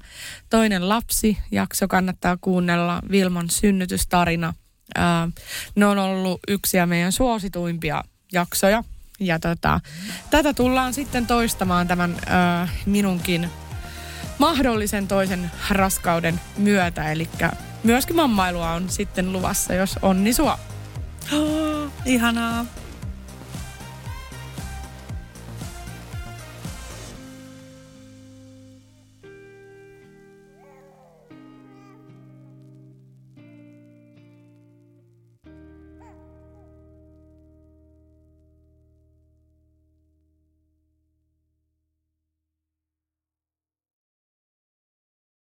Toinen lapsi jakso kannattaa kuunnella, Vilman synnytystarina. Ää, ne on ollut yksi meidän suosituimpia jaksoja. Ja tota, tätä tullaan sitten toistamaan tämän ää, minunkin mahdollisen toisen raskauden myötä. Eli myöskin mammailua on sitten luvassa, jos onni sua. *gasps* Ihanaa.